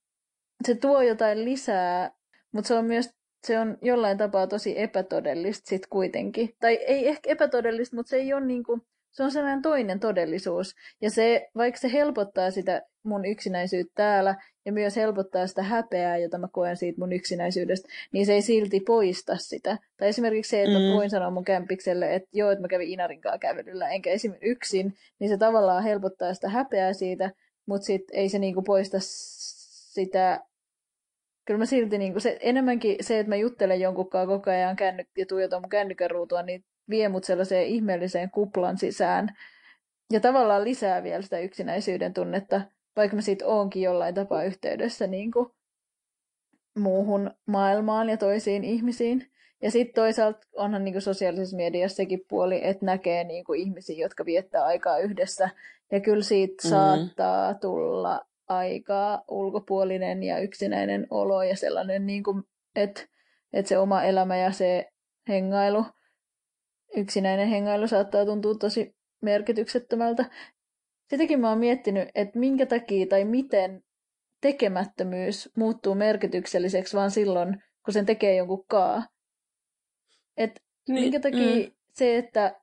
se tuo jotain lisää, mutta se on myös se on jollain tapaa tosi epätodellista sit kuitenkin. Tai ei ehkä epätodellista, mutta se ei ole niinku, se on sellainen toinen todellisuus. Ja se, vaikka se helpottaa sitä mun yksinäisyyttä täällä ja myös helpottaa sitä häpeää, jota mä koen siitä mun yksinäisyydestä, niin se ei silti poista sitä. Tai esimerkiksi se, että mm. mä voin sanoa mun kämpikselle, että joo, että mä kävin Inarin kanssa kävelyllä, enkä esimerkiksi yksin, niin se tavallaan helpottaa sitä häpeää siitä, mutta sitten ei se niinku poista sitä kyllä mä silti niinku se, enemmänkin se, että mä juttelen jonkun kanssa koko ajan ja tuijotan mun kännykän ruutua, niin vie mut sellaiseen ihmeelliseen kuplan sisään. Ja tavallaan lisää vielä sitä yksinäisyyden tunnetta, vaikka mä siitä oonkin jollain tapaa yhteydessä niin kuin muuhun maailmaan ja toisiin ihmisiin. Ja sitten toisaalta onhan niin kuin sosiaalisessa mediassa sekin puoli, että näkee niin kuin ihmisiä, jotka viettää aikaa yhdessä. Ja kyllä siitä mm. saattaa tulla aika ulkopuolinen ja yksinäinen olo ja sellainen, niin kuin, että että se oma elämä ja se hengailu, yksinäinen hengailu saattaa tuntua tosi merkityksettömältä. Sitäkin mä oon miettinyt, että minkä takia tai miten tekemättömyys muuttuu merkitykselliseksi vaan silloin, kun sen tekee jonkun kaa. Et niin, minkä takia mm. se, että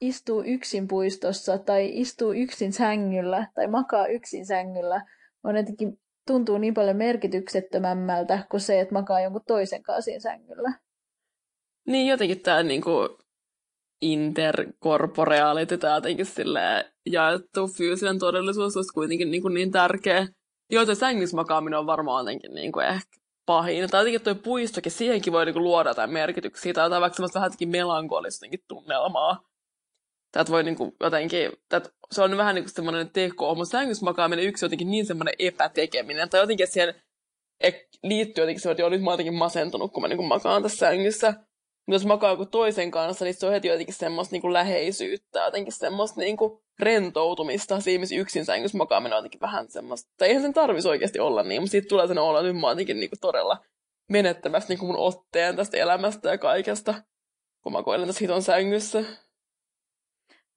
istuu yksin puistossa tai istuu yksin sängyllä tai makaa yksin sängyllä, on jotenkin tuntuu niin paljon merkityksettömämmältä kuin se, että makaa jonkun toisen kanssa siinä sängyllä. Niin jotenkin tämä niinku interkorporeaality, tämä jotenkin jaettu fyysinen todellisuus olisi kuitenkin niin, kuin niin tärkeä. Joo, se sängyssä makaaminen on varmaan jotenkin niin kuin ehkä pahin. Tai jotenkin tuo puistokin, siihenkin voi niin kuin luoda jotain merkityksiä. Tai jotain vaikka vähän jotenkin melankolista tunnelmaa. Tätä voi niin kuin jotenkin, tätä, se on vähän niin kuin semmoinen teko, mutta sängyssä makaaminen yksi jotenkin niin semmoinen epätekeminen. Tai jotenkin siihen liittyy jotenkin semmoinen, että joo, nyt mä oon jotenkin masentunut, kun mä niin kuin makaan tässä sängyssä jos makaa joku toisen kanssa, niin se on heti jotenkin semmoista niin läheisyyttä, jotenkin semmoista niin rentoutumista. Siinä missä yksin sängyssä makaaminen on jotenkin vähän semmoista, tai eihän sen tarvitsisi oikeasti olla niin, mutta siitä tulee sen olla, että mä oon jotenkin niin todella menettämässä niin mun otteen tästä elämästä ja kaikesta, kun mä koilen tässä hiton sängyssä.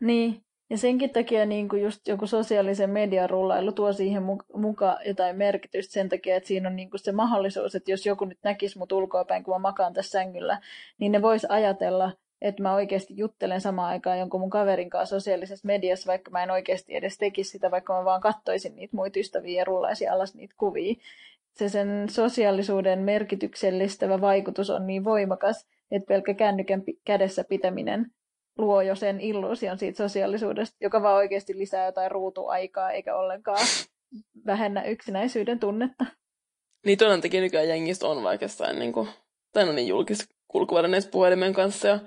Niin, ja senkin takia niin kuin just joku sosiaalisen median rullailu tuo siihen mukaan jotain merkitystä sen takia, että siinä on niin kuin se mahdollisuus, että jos joku nyt näkisi mut ulkoapäin, kun mä makaan tässä sängyllä, niin ne vois ajatella, että mä oikeasti juttelen samaan aikaan jonkun mun kaverin kanssa sosiaalisessa mediassa, vaikka mä en oikeasti edes tekisi sitä, vaikka mä vaan kattoisin niitä muita ystäviä ja rullaisin alas niitä kuvia. Se sen sosiaalisuuden merkityksellistävä vaikutus on niin voimakas, että pelkkä kännykän kädessä pitäminen luo jo sen illuusion siitä sosiaalisuudesta, joka vaan oikeasti lisää jotain ruutuaikaa eikä ollenkaan vähennä yksinäisyyden tunnetta. Niin todennäköisesti nykyään jengistä on vaikka jossain, niin kuin, tai no niin julkis kulkuvälineessä puhelimen kanssa. Ja,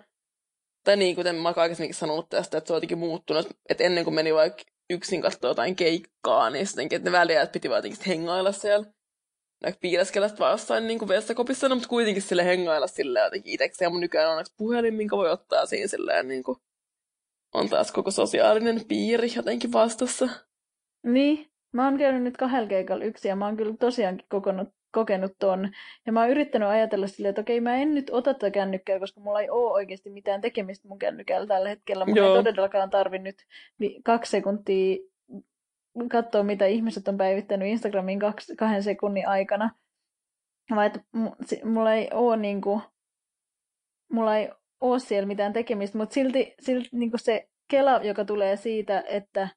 tai niin, kuten mä aikaisemminkin sanonut tästä, että se on jotenkin muuttunut, että ennen kuin meni vaikka yksin katsoa jotain keikkaa, niin sitten, että ne väliä piti vaan jotenkin hengailla siellä piileskellä vaan jossain niin kuin vessakopissa, no, mutta kuitenkin sille hengailla sille jotenkin itsekseen. Mun nykyään on puhelin, minkä voi ottaa siinä silleen niin kuin on taas koko sosiaalinen piiri jotenkin vastassa. Niin, mä oon käynyt nyt kahdella keikalla yksi ja mä oon kyllä tosiaankin kokonut, kokenut ton. Ja mä oon yrittänyt ajatella silleen, että okei, mä en nyt ota tätä kännykkää, koska mulla ei ole oikeasti mitään tekemistä mun kännykällä tällä hetkellä. Mä en todellakaan tarvi nyt kaksi sekuntia katsoa, mitä ihmiset on päivittänyt Instagramiin kaksi, kahden sekunnin aikana. Vai että mulla ei ole niinku, mulla ei ole siellä mitään tekemistä, mutta silti, silti niinku se kela, joka tulee siitä, että,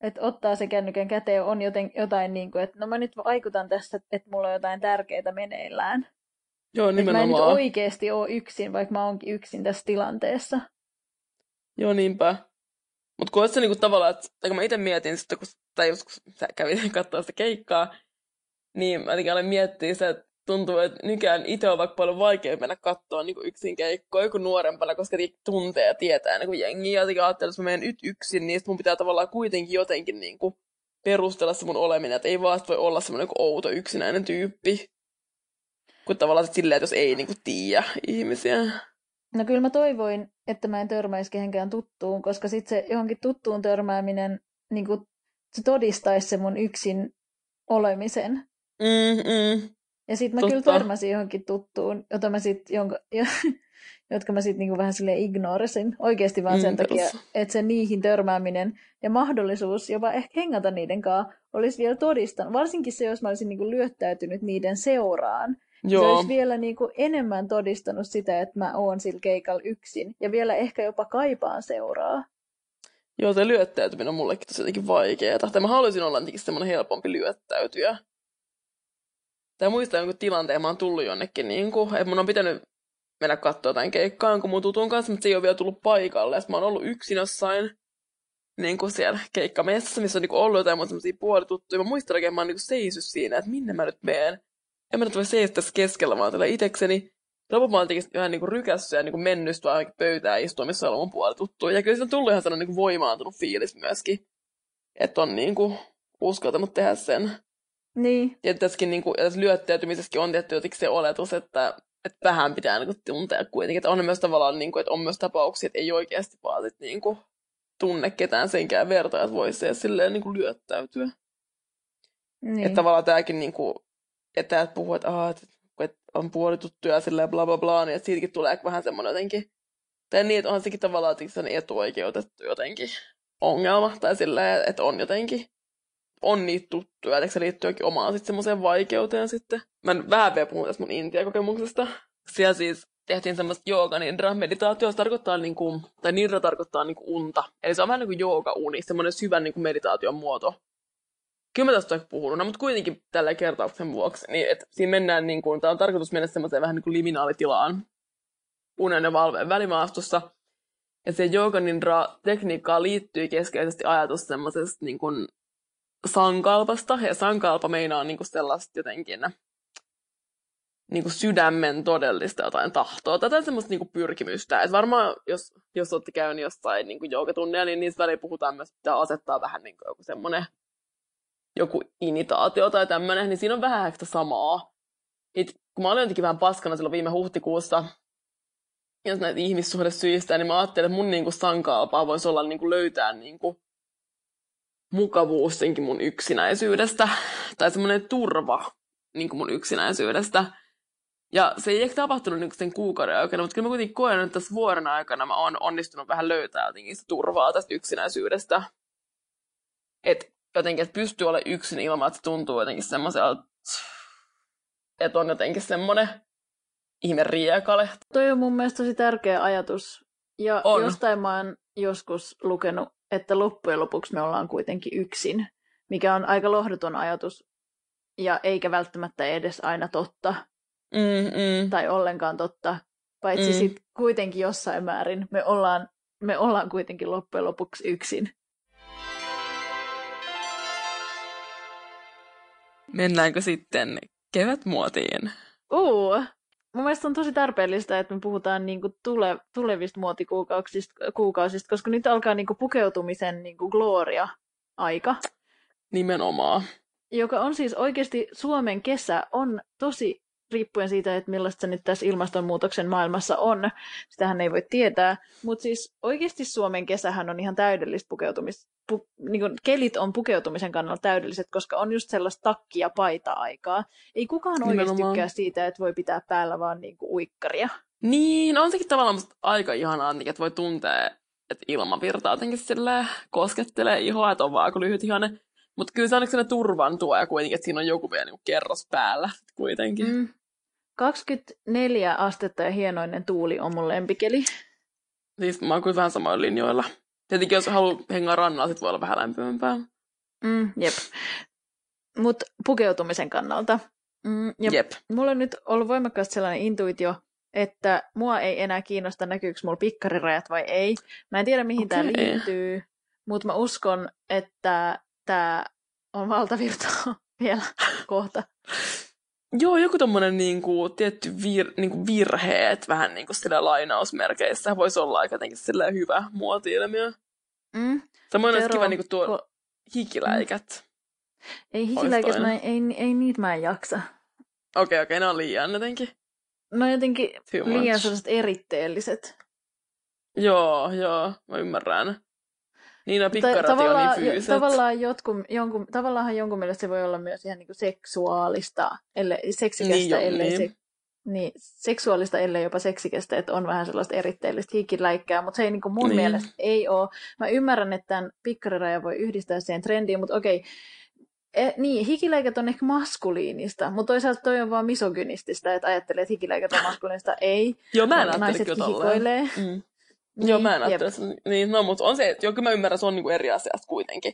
että ottaa se kännykän käteen, on joten, jotain niin kuin, että no mä nyt vaikutan tässä, että mulla on jotain tärkeää meneillään. Joo, nimenomaan. Että mä en nyt oikeasti ole yksin, vaikka mä oonkin yksin tässä tilanteessa. Joo, niinpä. Mutta kun se niinku tavallaan, että kun mä itse mietin, sitten, kun, tai joskus sä kävit katsoa sitä keikkaa, niin mä jotenkin aloin miettiä se, että tuntuu, että nykyään itse on vaikka paljon vaikea mennä katsoa niin kuin yksin keikkoja kuin nuorempana, koska tuntee ja tietää niin kuin jengi. Ja jotenkin ajattelin, että mä menen nyt yksin, niin mun pitää tavallaan kuitenkin jotenkin niin kuin perustella se mun oleminen, että ei vaan voi olla semmoinen niin outo yksinäinen tyyppi. Kun tavallaan silleen, että jos ei niin kuin tiedä ihmisiä. No kyllä mä toivoin, että mä en törmäisi kehenkään tuttuun, koska sitten se johonkin tuttuun törmääminen, niin kuin, se todistaisi se mun yksin olemisen. Mm-mm. Ja sitten mä Totta. kyllä törmäsin johonkin tuttuun, jota mä sit, jonka, jotka mä sitten niinku vähän sille ignorasin. Oikeasti vaan sen mm, takia, että se niihin törmääminen ja mahdollisuus jopa ehkä hengata niiden kanssa olisi vielä todistanut. Varsinkin se, jos mä olisin niinku lyöttäytynyt niiden seuraan. Joo. Se olisi vielä niin kuin enemmän todistanut sitä, että mä oon sillä keikalla yksin. Ja vielä ehkä jopa kaipaan seuraa. Joo, se lyöttäytyminen on mullekin tosi jotenkin vaikeaa. Tai mä haluaisin olla jotenkin semmoinen helpompi lyöttäytyä. Tai muistan jonkun tilanteen, mä oon tullut jonnekin, niin kuin, että mun on pitänyt mennä katsoa jotain keikkaa kun mun tutun kanssa, mutta se ei ole vielä tullut paikalle. Ja mä oon ollut yksin jossain niin kuin siellä keikkamessassa, missä on niin kuin ollut jotain mun semmoisia puolituttuja. Mä muistan oikein, mä oon niin seisy siinä, että minne mä nyt menen en mä nyt voi seistä tässä keskellä, vaan tällä itekseni. Lopulta mä olin vähän niin rykässä ja niin mennyt vaan pöytään istua, missä on mun puoli tuttu. Ja kyllä se on tullut ihan sellainen niin voimaantunut fiilis myöskin. Että on niin kuin uskaltanut tehdä sen. Niin. Ja tässäkin niin kuin, tässä lyöttäytymisessäkin on tietty jotenkin se oletus, että, että vähän pitää niin kuin, tuntea kuitenkin. Että on myös tavallaan, niin kuin, että on myös tapauksia, että ei oikeasti vaan sit, niin kuin, tunne ketään senkään verta, että voisi silleen niin kuin lyöttäytyä. Niin. Että tavallaan tämäkin niin kuin, että täältä puhuu, että, että, että on puolituttu ja silleen bla bla bla, niin siitäkin tulee vähän semmoinen jotenkin, tai niin, että onhan sekin tavallaan sen etuoikeutettu jotenkin ongelma, tai silleen, että on jotenkin, on niitä tuttuja, että se liittyy jokin omaan sitten semmoiseen vaikeuteen sitten. Mä vähän vielä puhun tästä mun Intia-kokemuksesta. Siellä siis tehtiin semmoista jooga nidra. Meditaatio se tarkoittaa niinku, tai nidra tarkoittaa niinku unta. Eli se on vähän niin kuin jooga-uni, semmoinen syvän niinku meditaation muoto. Kyllä mä tästä olen puhunut, no, mutta kuitenkin tällä kertauksen vuoksi. Niin, että siinä mennään, niin kuin, tämä on tarkoitus mennä semmoiseen vähän niin kuin liminaalitilaan unen ja valveen välimaastossa. Ja se jooga nidra tekniikkaan liittyy keskeisesti ajatus semmoisesta niin kuin sankalpasta. Ja sankalpa meinaa niin kuin sellaista jotenkin niin kuin sydämen todellista jotain tahtoa. Tätä semmoista niin kuin pyrkimystä. Et varmaan, jos, jos olette käynyt jossain niin joogatunneja, niin niistä väliin puhutaan myös, että asettaa vähän niin kuin joku semmoinen joku initaatio tai tämmöinen, niin siinä on vähän ehkä samaa. Et, kun mä olin jotenkin vähän paskana silloin viime huhtikuussa, jos näitä ihmissuhdesyistä, niin mä ajattelin, että mun niin kuin sankalpaa voisi olla niin kuin löytää niin kuin mukavuus senkin mun yksinäisyydestä, tai semmoinen turva niin kuin mun yksinäisyydestä. Ja se ei ehkä tapahtunut niin sen kuukauden aikana, mutta kyllä mä kuitenkin koen, että tässä vuoden aikana mä oon onnistunut vähän löytää jotenkin sitä turvaa tästä yksinäisyydestä. Et jotenkin, että pystyy olemaan yksin ilman, että se tuntuu jotenkin semmoiselta, että on jotenkin semmoinen ihme riekale. Toi on mun mielestä tosi tärkeä ajatus. Ja On. jostain mä oon joskus lukenut, että loppujen lopuksi me ollaan kuitenkin yksin, mikä on aika lohduton ajatus ja eikä välttämättä edes aina totta Mm, mm. tai ollenkaan totta, paitsi Mm. mm. sit kuitenkin jossain määrin me ollaan, me ollaan kuitenkin loppujen lopuksi yksin. Mennäänkö sitten kevätmuotiin? Uu, mun mielestä on tosi tarpeellista, että me puhutaan niinku tule, tulevista muotikuukausista, kuukausista, koska nyt alkaa niinku pukeutumisen niinku gloria-aika, Nimenomaan. joka on siis oikeasti Suomen kesä on tosi riippuen siitä, että millaista se nyt tässä ilmastonmuutoksen maailmassa on. Sitähän ei voi tietää, mutta siis oikeasti Suomen kesähän on ihan täydellistä pukeutumista. Pu, niin kuin kelit on pukeutumisen kannalta täydelliset, koska on just sellaista takki- ja paita-aikaa. Ei kukaan oikeasti Nimenomaan. tykkää siitä, että voi pitää päällä vaan niin kuin uikkaria. Niin, on sekin tavallaan musta aika ihanaa, että voi tuntea, että ilmavirta jotenkin silleen koskettelee ihoa, että on vaan kuin lyhyt ihanne. Mutta kyllä se on sellainen turvan tuo ja kuitenkin, että siinä on joku vielä niin kerros päällä kuitenkin. Mm. Mm. 24 astetta ja hienoinen tuuli on mun lempikeli. Siis mä oon kyllä vähän samoilla linjoilla. Tietenkin jos haluaa hengaa rannalla, sit voi olla vähän lämpimämpää. Mm, jep. Mutta pukeutumisen kannalta. Mm, ja Jep. mulla on nyt ollut voimakkaasti sellainen intuitio, että mua ei enää kiinnosta, näkyykö mulla pikkarirajat vai ei. Mä en tiedä, mihin tämä Okei. liittyy, mutta mä uskon, että tämä on valtavirtaa vielä kohta. Joo, joku tommonen niinku, tietty vir, niinku virheet vähän niinku sillä lainausmerkeissä voisi olla aika jotenkin sillä hyvä muoti-ilmiö. Mm. Samoin olisi kiva Seuraava- niinku tuo ko- hikiläikät. Ei hikiläikät, mä, ei, ei niitä mä en jaksa. Okei, okei, ne on liian jotenkin. No jotenkin liian sellaiset eritteelliset. Joo, joo, mä ymmärrän. Niin, no Tai pikkarat on tavallaan, niin jo, tavallaan jotkun, jonkun, tavallaan jonkun mielestä se voi olla myös ihan niin seksuaalista, ellei, seksikästä, Niin jo, ellei niin. Se, niin, seksuaalista, ellei jopa seksikästä, että on vähän sellaista eritteellistä hikiläikkää, mutta se ei niin kuin mun Niin. mielestä ei ole. Mä ymmärrän, että tämän pikkariraja voi yhdistää siihen trendiin, mutta okei, E, niin, hikiläikät on ehkä maskuliinista, mutta toisaalta toi on vaan misogynististä, että ajattelee, että hikiläikät on maskuliinista. Ei, Joo, mä en naisetkin hikoilee. Mm. Joo, mä en jep. ajattele, että se- niin, no, mutta on se, että kyllä mä ymmärrän, se on niinku eri asiasta kuitenkin.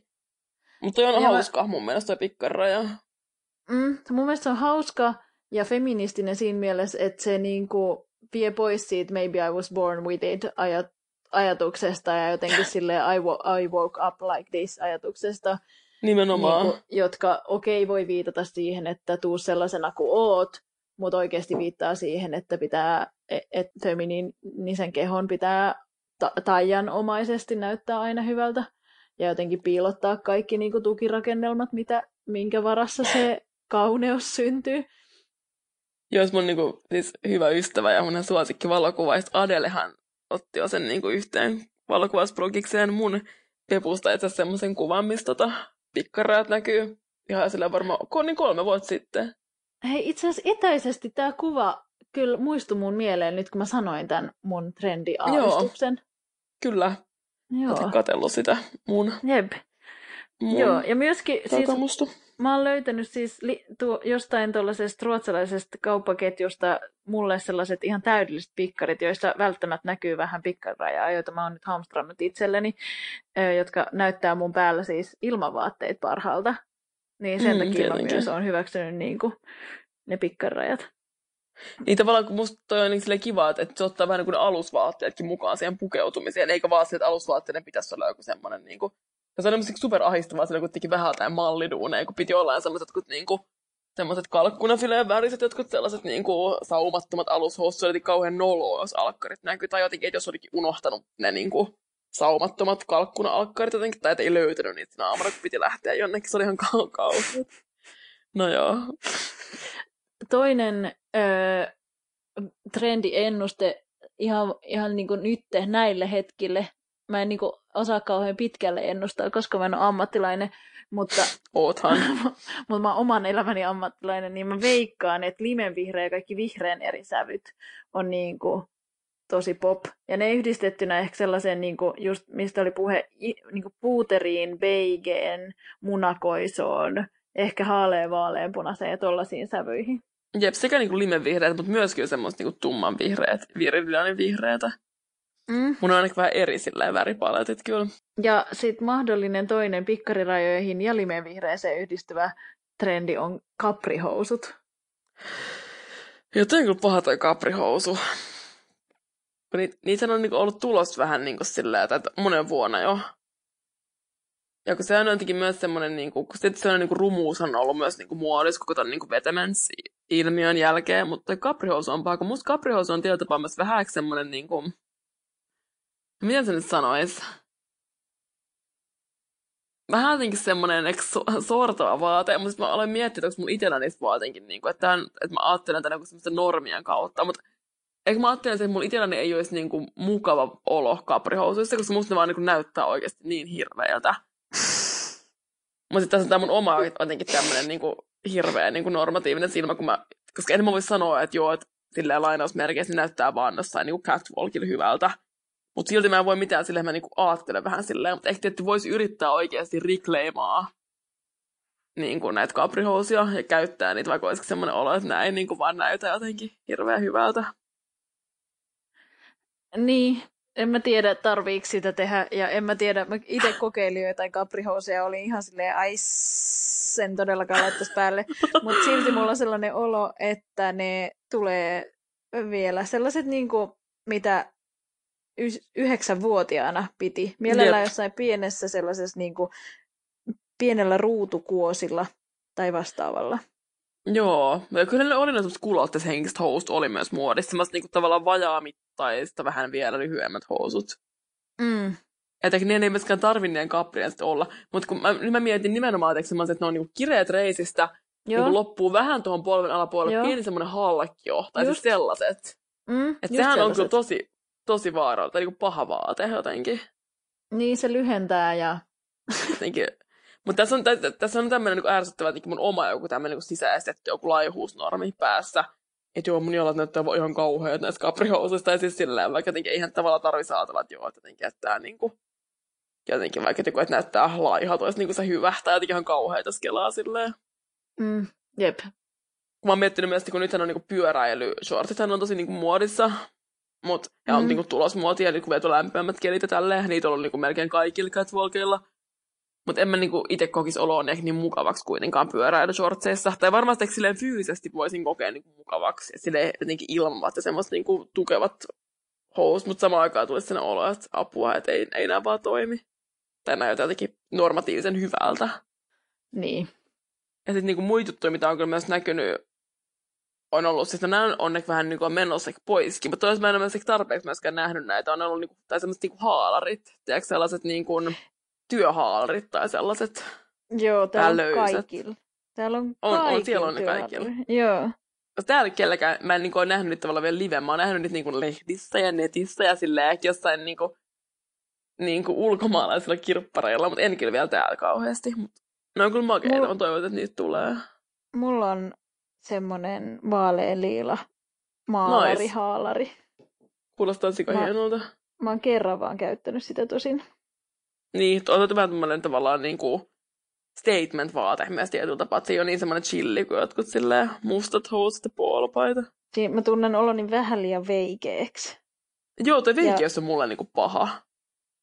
Mutta on Ja mä- hauska mun mielestä toi pikkaraja. Mm, mun mielestä se on hauska ja feministinen siinä mielessä, että se niinku vie pois siitä maybe I was born with it ajat, ajatuksesta ja jotenkin sille I, wo- I woke up like this ajatuksesta, Nimenomaan. niinku, jotka okei okay, voi viitata siihen, että tuu sellaisena kuin oot, mutta oikeasti viittaa siihen, että pitää, että feminiinisen kehon pitää ta- taianomaisesti näyttää aina hyvältä ja jotenkin piilottaa kaikki niinku tukirakennelmat, mitä, minkä varassa se kauneus syntyy. Jos mun niinku, siis hyvä ystävä ja mun suosikki valokuvaista Adelehan otti jo sen niinku yhteen valokuvausblogikseen mun pepusta itse semmoisen kuvan, missä tota, pikkarajat näkyy ihan sillä varmaan niin kolme vuotta sitten. Hei, itse asiassa etäisesti tämä kuva kyllä muistui mun mieleen nyt, kun mä sanoin tämän mun trendiaavistuksen. Kyllä, Joo. olet katsellut sitä mun, Jep. mun Joo, ja myöskin siis mä oon löytänyt siis li, tuo, jostain tuollaisesta ruotsalaisesta kauppaketjusta mulle sellaiset ihan täydelliset pikkarit, joissa välttämättä näkyy vähän pikkarajaa, joita mä oon nyt hamstrannut itselleni, jotka näyttää mun päällä siis ilmavaatteet parhaalta. Niin sen Mm, takia mä tietenkin. myös oon hyväksynyt niin kuin, ne pikkarajat. Niin tavallaan kun musta toi on niin silleen kiva, että, että se ottaa vähän niin kuin alusvaatteetkin mukaan siihen pukeutumiseen, eikä vaan se, että alusvaatteiden pitäisi olla joku semmoinen niin kuin, se on semmoisesti super ahistavaa silloin, kun teki vähän jotain malliduuneja, kun piti olla sellaiset jotkut niin kuin, semmoiset kalkkunafileen väriset, jotkut sellaiset niin kuin, saumattomat alushousut, se oli kauhean noloa, jos alkkarit näkyy, tai jotenkin, että jos olikin unohtanut ne niin kuin, saumattomat kalkkuna-alkkarit jotenkin, tai ei löytänyt niitä aamuna, kun piti lähteä jonnekin, se oli ihan kau- kauhean. No joo. Toinen ö, trendiennuste ihan, ihan niin kuin nyt näille hetkille. Mä en niin kuin osaa kauhean pitkälle ennustaa, koska mä en ole ammattilainen, mutta, Oothan. mutta mä oon oman elämäni ammattilainen, niin mä veikkaan, että limenvihreä ja kaikki vihreän eri sävyt on niin kuin tosi pop. Ja ne yhdistettynä ehkä sellaiseen, niin kuin just mistä oli puhe, niin kuin puuteriin, beigeen, munakoisoon, ehkä haaleen, vaalean, punaiseen ja tollaisiin sävyihin. Jep, sekä niinku limenvihreät, mutta myöskin semmoista niinku tumman vihreät, virillianin vihreätä. Mm. Mun on ainakin vähän eri silleen väripaletit kyllä. Ja sitten mahdollinen toinen pikkarirajoihin ja limenvihreeseen yhdistyvä trendi on kaprihousut. On kyllä paha toi kaprihousu. Niit, niitä on niinku ollut tulos vähän niinku silleen, että monen vuonna jo. Ja kun se on jotenkin myös semmoinen, niinku, kun sitten se on niinku rumuus on ollut myös niinku muodissa koko ton niinku vetemens-ilmiön jälkeen, mutta kaprihousu on paha, kun musta kaprihousu on tietyllä tapaa myös vähän semmoinen niinku, miten se nyt sanois? Vähän jotenkin semmoinen sortava vaate, mutta sit mä olen miettinyt, onko mun itsellä niistä vaan jotenkin, niin kuin, että, tämän, että mä ajattelen niin semmoisten normien kautta, mutta eikö mä ajattelen, että mun itselläni ei olisi niin kuin, mukava olo kaprihousuissa, koska musta ne vaan niin kuin, näyttää oikeasti niin hirveältä. Mutta sitten tässä on tämä mun oma jotenkin tämmöinen niin kuin, hirveä niin kuin normatiivinen silmä, kun mä, koska en mä voi sanoa, että joo, että silleen lainausmerkeissä ne näyttää vaan jossain niin kuin catwalkilla hyvältä. Mutta silti mä en voi mitään silleen, mä niinku aattelen vähän silleen, mutta ehkä että voisi yrittää oikeasti reclaimaa niin kuin näitä kaprihousia ja käyttää niitä, vaikka olisiko semmoinen olo, että näin niin kuin vaan näytä jotenkin hirveän hyvältä. Niin, en mä tiedä tarviiko sitä tehdä, ja en mä tiedä, mä itse kokeilin jotain kaprihousia, oli ihan silleen, ai sen todellakaan laittaisi päälle, mutta silti mulla on sellainen olo, että ne tulee vielä sellaiset niinku, mitä y- yhdeksänvuotiaana piti. Mielellään Jep. jossain pienessä sellaisessa niinku, pienellä ruutukuosilla tai vastaavalla. Joo, ja kyllä ne oli ne semmoiset henkiset housut oli myös muodissa, semmoiset niinku tavallaan vajaamittaista vähän vielä lyhyemmät housut. Mm. Että ne ei myöskään tarvinneen kaprien sitten olla. Mutta kun mä, nyt mä mietin nimenomaan, että, ne on niinku kireet reisistä, Joo. niinku loppuu vähän tuohon polven alapuolelle, Joo. pieni semmoinen hallakio, tai siis Just. sellaiset. Mm, Että sehän on sellaiset. kyllä tosi, tosi vaarallista, tai niinku paha vaate jotenkin. Niin, se lyhentää ja... jotenkin. Mutta tässä on, tä- tässä on tämmöinen niin ärsyttävä mun oma joku tämmöinen niin sisäistetty joku laihuusnormi päässä. Että joo, mun jalat näyttää vaan ihan kauheat näistä kaprihousuista. Tai siis silleen, vaikka jotenkin eihän tavallaan tarvitsisi ajatella, että joo, että jotenkin, että tää niinku, jotenkin vaikka joku, että näyttää laihalta, olisi niinku se hyvä, tai jotenkin ihan kauheita jos kelaa silleen. Mm, jep. Kun mä oon miettinyt myös, kun nythän on niinku pyöräilyshortithan on tosi niinku muodissa, mutta ja on Mm. niinku tulosmuotia, eli kun vielä lämpimämmät kelit ja tälleen, niitä on ollut niinku melkein kaikilla catwalkeilla. Mutta en mä niinku itse kokisi oloon ehkä niin mukavaksi kuitenkaan pyöräilyshortseissa. Tai varmasti ehkä silleen fyysisesti voisin kokea niinku mukavaksi. Et silleen jotenkin ilmavat ja semmoista niinku tukevat housut, mutta samaan aikaan tulisi sen olo, että apua, että ei, ei nämä vaan toimi. Tai näytä jotenkin normatiivisen hyvältä. Niin. Ja sitten niinku muita juttuja, mitä on kyllä myös näkynyt, on ollut, siis no nämä on onneksi vähän niinku menossa poiskin, mutta toisaalta mä en ole tarpeeksi myöskään nähnyt näitä, on ollut niinku, tai sellaiset niinku haalarit, tiedätkö sellaiset niinku työhaalarit tai sellaiset. Joo, täällä on kaikilla. Täällä on On- on, siellä on ne kaikilla. Joo. Täällä kelläkään, mä en niinku ole nähnyt niitä tavallaan vielä live, mä oon nähnyt niitä niinku lehdissä ja netissä ja silleen ehkä jossain niinku, niinku ulkomaalaisilla kirppareilla, mutta en kyllä vielä täällä kauheasti. Mut ne on kyllä makeita, Mulla- mä toivon, että niitä tulee. Mulla on semmonen vaaleanliila maalari-haalari. Kuulostaa sika Mä- hienolta. Mä oon kerran vaan käyttänyt sitä tosin. Niin, on vähän tämmöinen tavallaan niinku statement-vaate myös tietyllä tapaa, että se ei ole niin semmoinen chilli kuin jotkut silleen mustat housut ja puolopaita. Siin mä tunnen oloni vähän liian veikeeksi. Joo, toi Ja- veikeys on mulle niinku paha.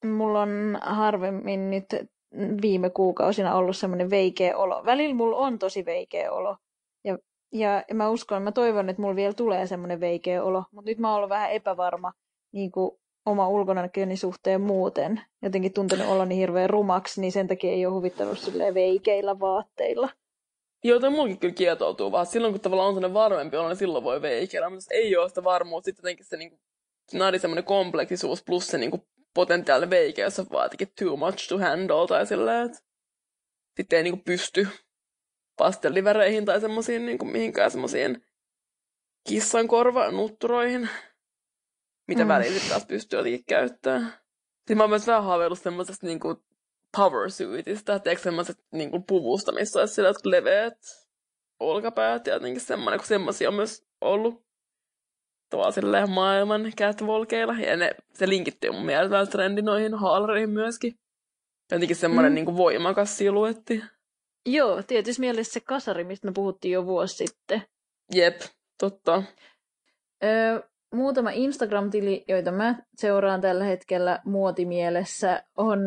Mulla on harvemmin nyt viime kuukausina ollut semmoinen veikeä olo. Välillä mulla on tosi veikeä olo. Ja, ja mä uskon, mä toivon, että mulla vielä tulee semmoinen veikeä olo. Mutta nyt mä oon ollut vähän epävarma niin kuin oma ulkonäköni suhteen muuten. Jotenkin tuntenut oloni hirveän rumaksi, niin sen takia ei ole huvittanut silleen veikeillä vaatteilla. Joo, toi mulkin kyllä kietoutuu vaan. Silloin kun tavallaan on sellainen varmempi olo, niin silloin voi veikeillä. Mutta ei ole sitä varmuutta, sitten jotenkin se niinku, nadi semmoinen kompleksisuus plus se niinku potentiaalinen veikeys on vaan jotenkin too much to handle tai silleen, että sitten ei niinku pysty pastelliväreihin tai semmoisiin niinku mihinkään semmoisiin kissan korvanutturoihin, mitä Mm. välillä taas pystyy jotenkin käyttämään. Sitten mä oon myös vähän haaveillut semmoisesta niinku power suitista, että eikö semmoiset niinku puvusta, missä olisi sillä leveät olkapäät ja jotenkin semmoinen, kun semmoisia on myös ollut tuolla silleen maailman catwalkeilla. Ja ne, se linkittyy mun mielestä trendi noihin haalareihin myöskin. Jotenkin semmoinen Mm. mm. niinku voimakas siluetti. Joo, tietysti mielessä se kasari, mistä me puhuttiin jo vuosi sitten. Jep, totta. Öö, muutama Instagram-tili, joita mä seuraan tällä hetkellä muotimielessä, on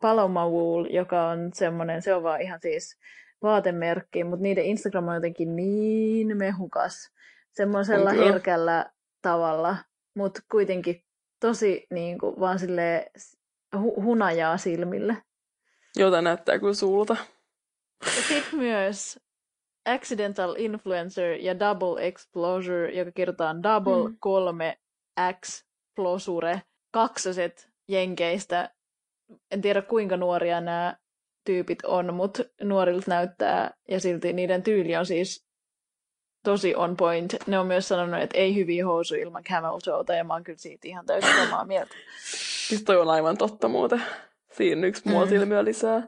Paloma Wool, joka on semmoinen, se on vaan ihan siis vaatemerkki, mutta niiden Instagram on jotenkin niin mehukas. Semmoisella herkällä tavalla, mutta kuitenkin tosi niin kuin, vaan silleen hu- hunajaa silmille. Jota näyttää sulta. Ja sitten myös Accidental Influencer ja Double Exposure, joka kirjoitetaan Double Mm. 3 X Plosure, kaksoset jenkeistä. En tiedä kuinka nuoria nämä tyypit on, mutta nuorilta näyttää ja silti niiden tyyli on siis tosi on point. Ne on myös sanonut, että ei hyviä housuja ilman camel toeta ja mä oon kyllä siitä ihan täysin samaa mieltä. Siis toi on aivan totta muuten. Siinä yksi Mm. muotilmiö lisää.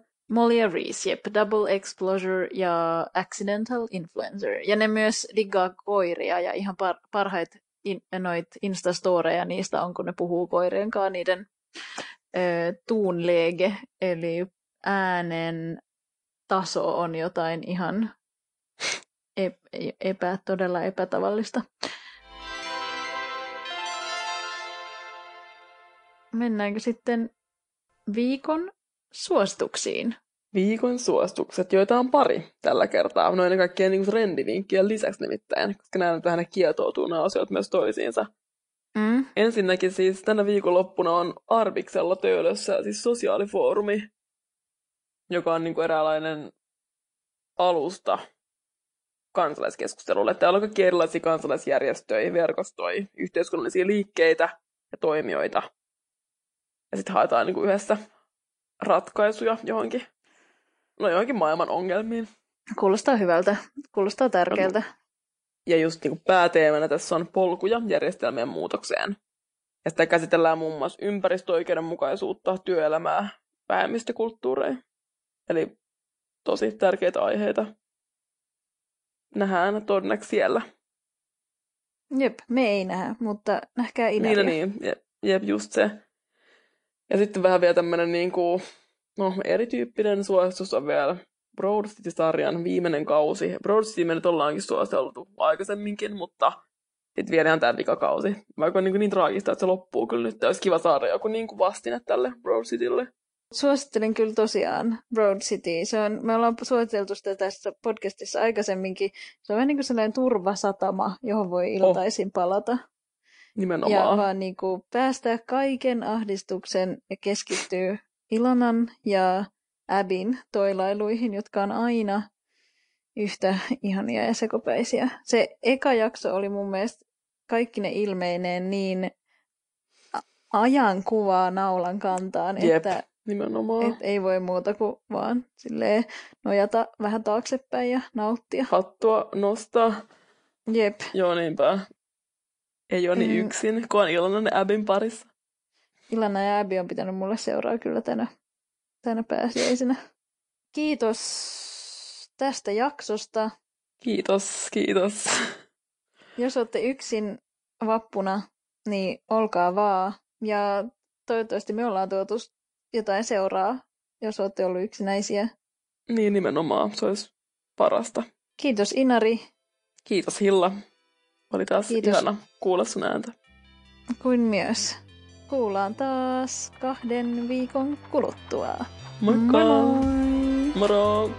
Reese, jep, Double Exposure ja Accidental Influencer. Ja ne myös diggaa koiria ja ihan par- parhaita in- noit Instastoreja niistä on, kun ne puhuu koirien kanssa niiden tuunlege, eli äänen taso on jotain ihan ep- epä, todella epätavallista. Mennäänkö sitten viikon suosituksiin? Viikon suositukset, joita on pari tällä kertaa. No ennen kaikkea niin trendivinkkien lisäksi nimittäin, koska nämä nyt vähän kietoutuu nämä asiat myös toisiinsa. Mm. Ensinnäkin siis tänä viikonloppuna on Arviksella Töölössä siis sosiaalifoorumi, joka on niin kuin eräänlainen alusta kansalaiskeskustelulle. Täällä on kaikki erilaisia kansalaisjärjestöjä, verkostoja, yhteiskunnallisia liikkeitä ja toimijoita. Ja sitten haetaan niin kuin yhdessä ratkaisuja johonkin, no johonkin maailman ongelmiin. Kuulostaa hyvältä. Kuulostaa tärkeältä. Ja just niin kuin pääteemana tässä on polkuja järjestelmien muutokseen. Ja sitä käsitellään muun muassa ympäristöoikeudenmukaisuutta, työelämää, vähemmistökulttuureja. Eli tosi tärkeitä aiheita. Nähdään todennäköisesti siellä. Jep, me ei nähdä, mutta nähkää Niin, Inaria. no niin, jep, jep, just se. Ja sitten vähän vielä tämmöinen niin kuin, no, erityyppinen suositus on vielä Broad City-sarjan viimeinen kausi. Broad City me nyt ollaankin suositeltu aikaisemminkin, mutta sitten vielä ihan tämä vikakausi. Vaikka on niin, niin traagista, että se loppuu kyllä nyt. Olisi kiva saada joku niin kuin vastine tälle Broad Citylle. Suosittelen kyllä tosiaan Broad City. Se on, me ollaan suositeltu sitä tässä podcastissa aikaisemminkin. Se on vähän niin kuin sellainen turvasatama, johon voi iltaisin palata. Ja Nimenomaan. vaan niin kuin päästää kaiken ahdistuksen ja keskittyy Ilonan ja Abin toilailuihin, jotka on aina yhtä ihania ja sekopäisiä. Se eka jakso oli mun mielestä kaikki ne ilmeineen niin ajan kuvaa naulan kantaan, Jep. että Nimenomaan. et ei voi muuta kuin vaan silleen nojata vähän taaksepäin ja nauttia. Hattua nostaa. Jep. Joo, niinpä. Ei ole niin Mm. yksin, kun on iloinen Abin parissa. Ilana ja Abby on pitänyt mulle seuraa kyllä tänä, tänä pääsiäisenä. Kiitos tästä jaksosta. Kiitos, kiitos. Jos olette yksin vappuna, niin olkaa vaan. Ja toivottavasti me ollaan tuotu jotain seuraa, jos olette ollut yksinäisiä. Niin nimenomaan, se olisi parasta. Kiitos Inari, Kiitos Hilla. Oli taas Kiitos. ihana kuulla sun ääntä. kuin myös. Kuullaan taas kahden viikon kuluttua. Moikka! Moi moi! Moro!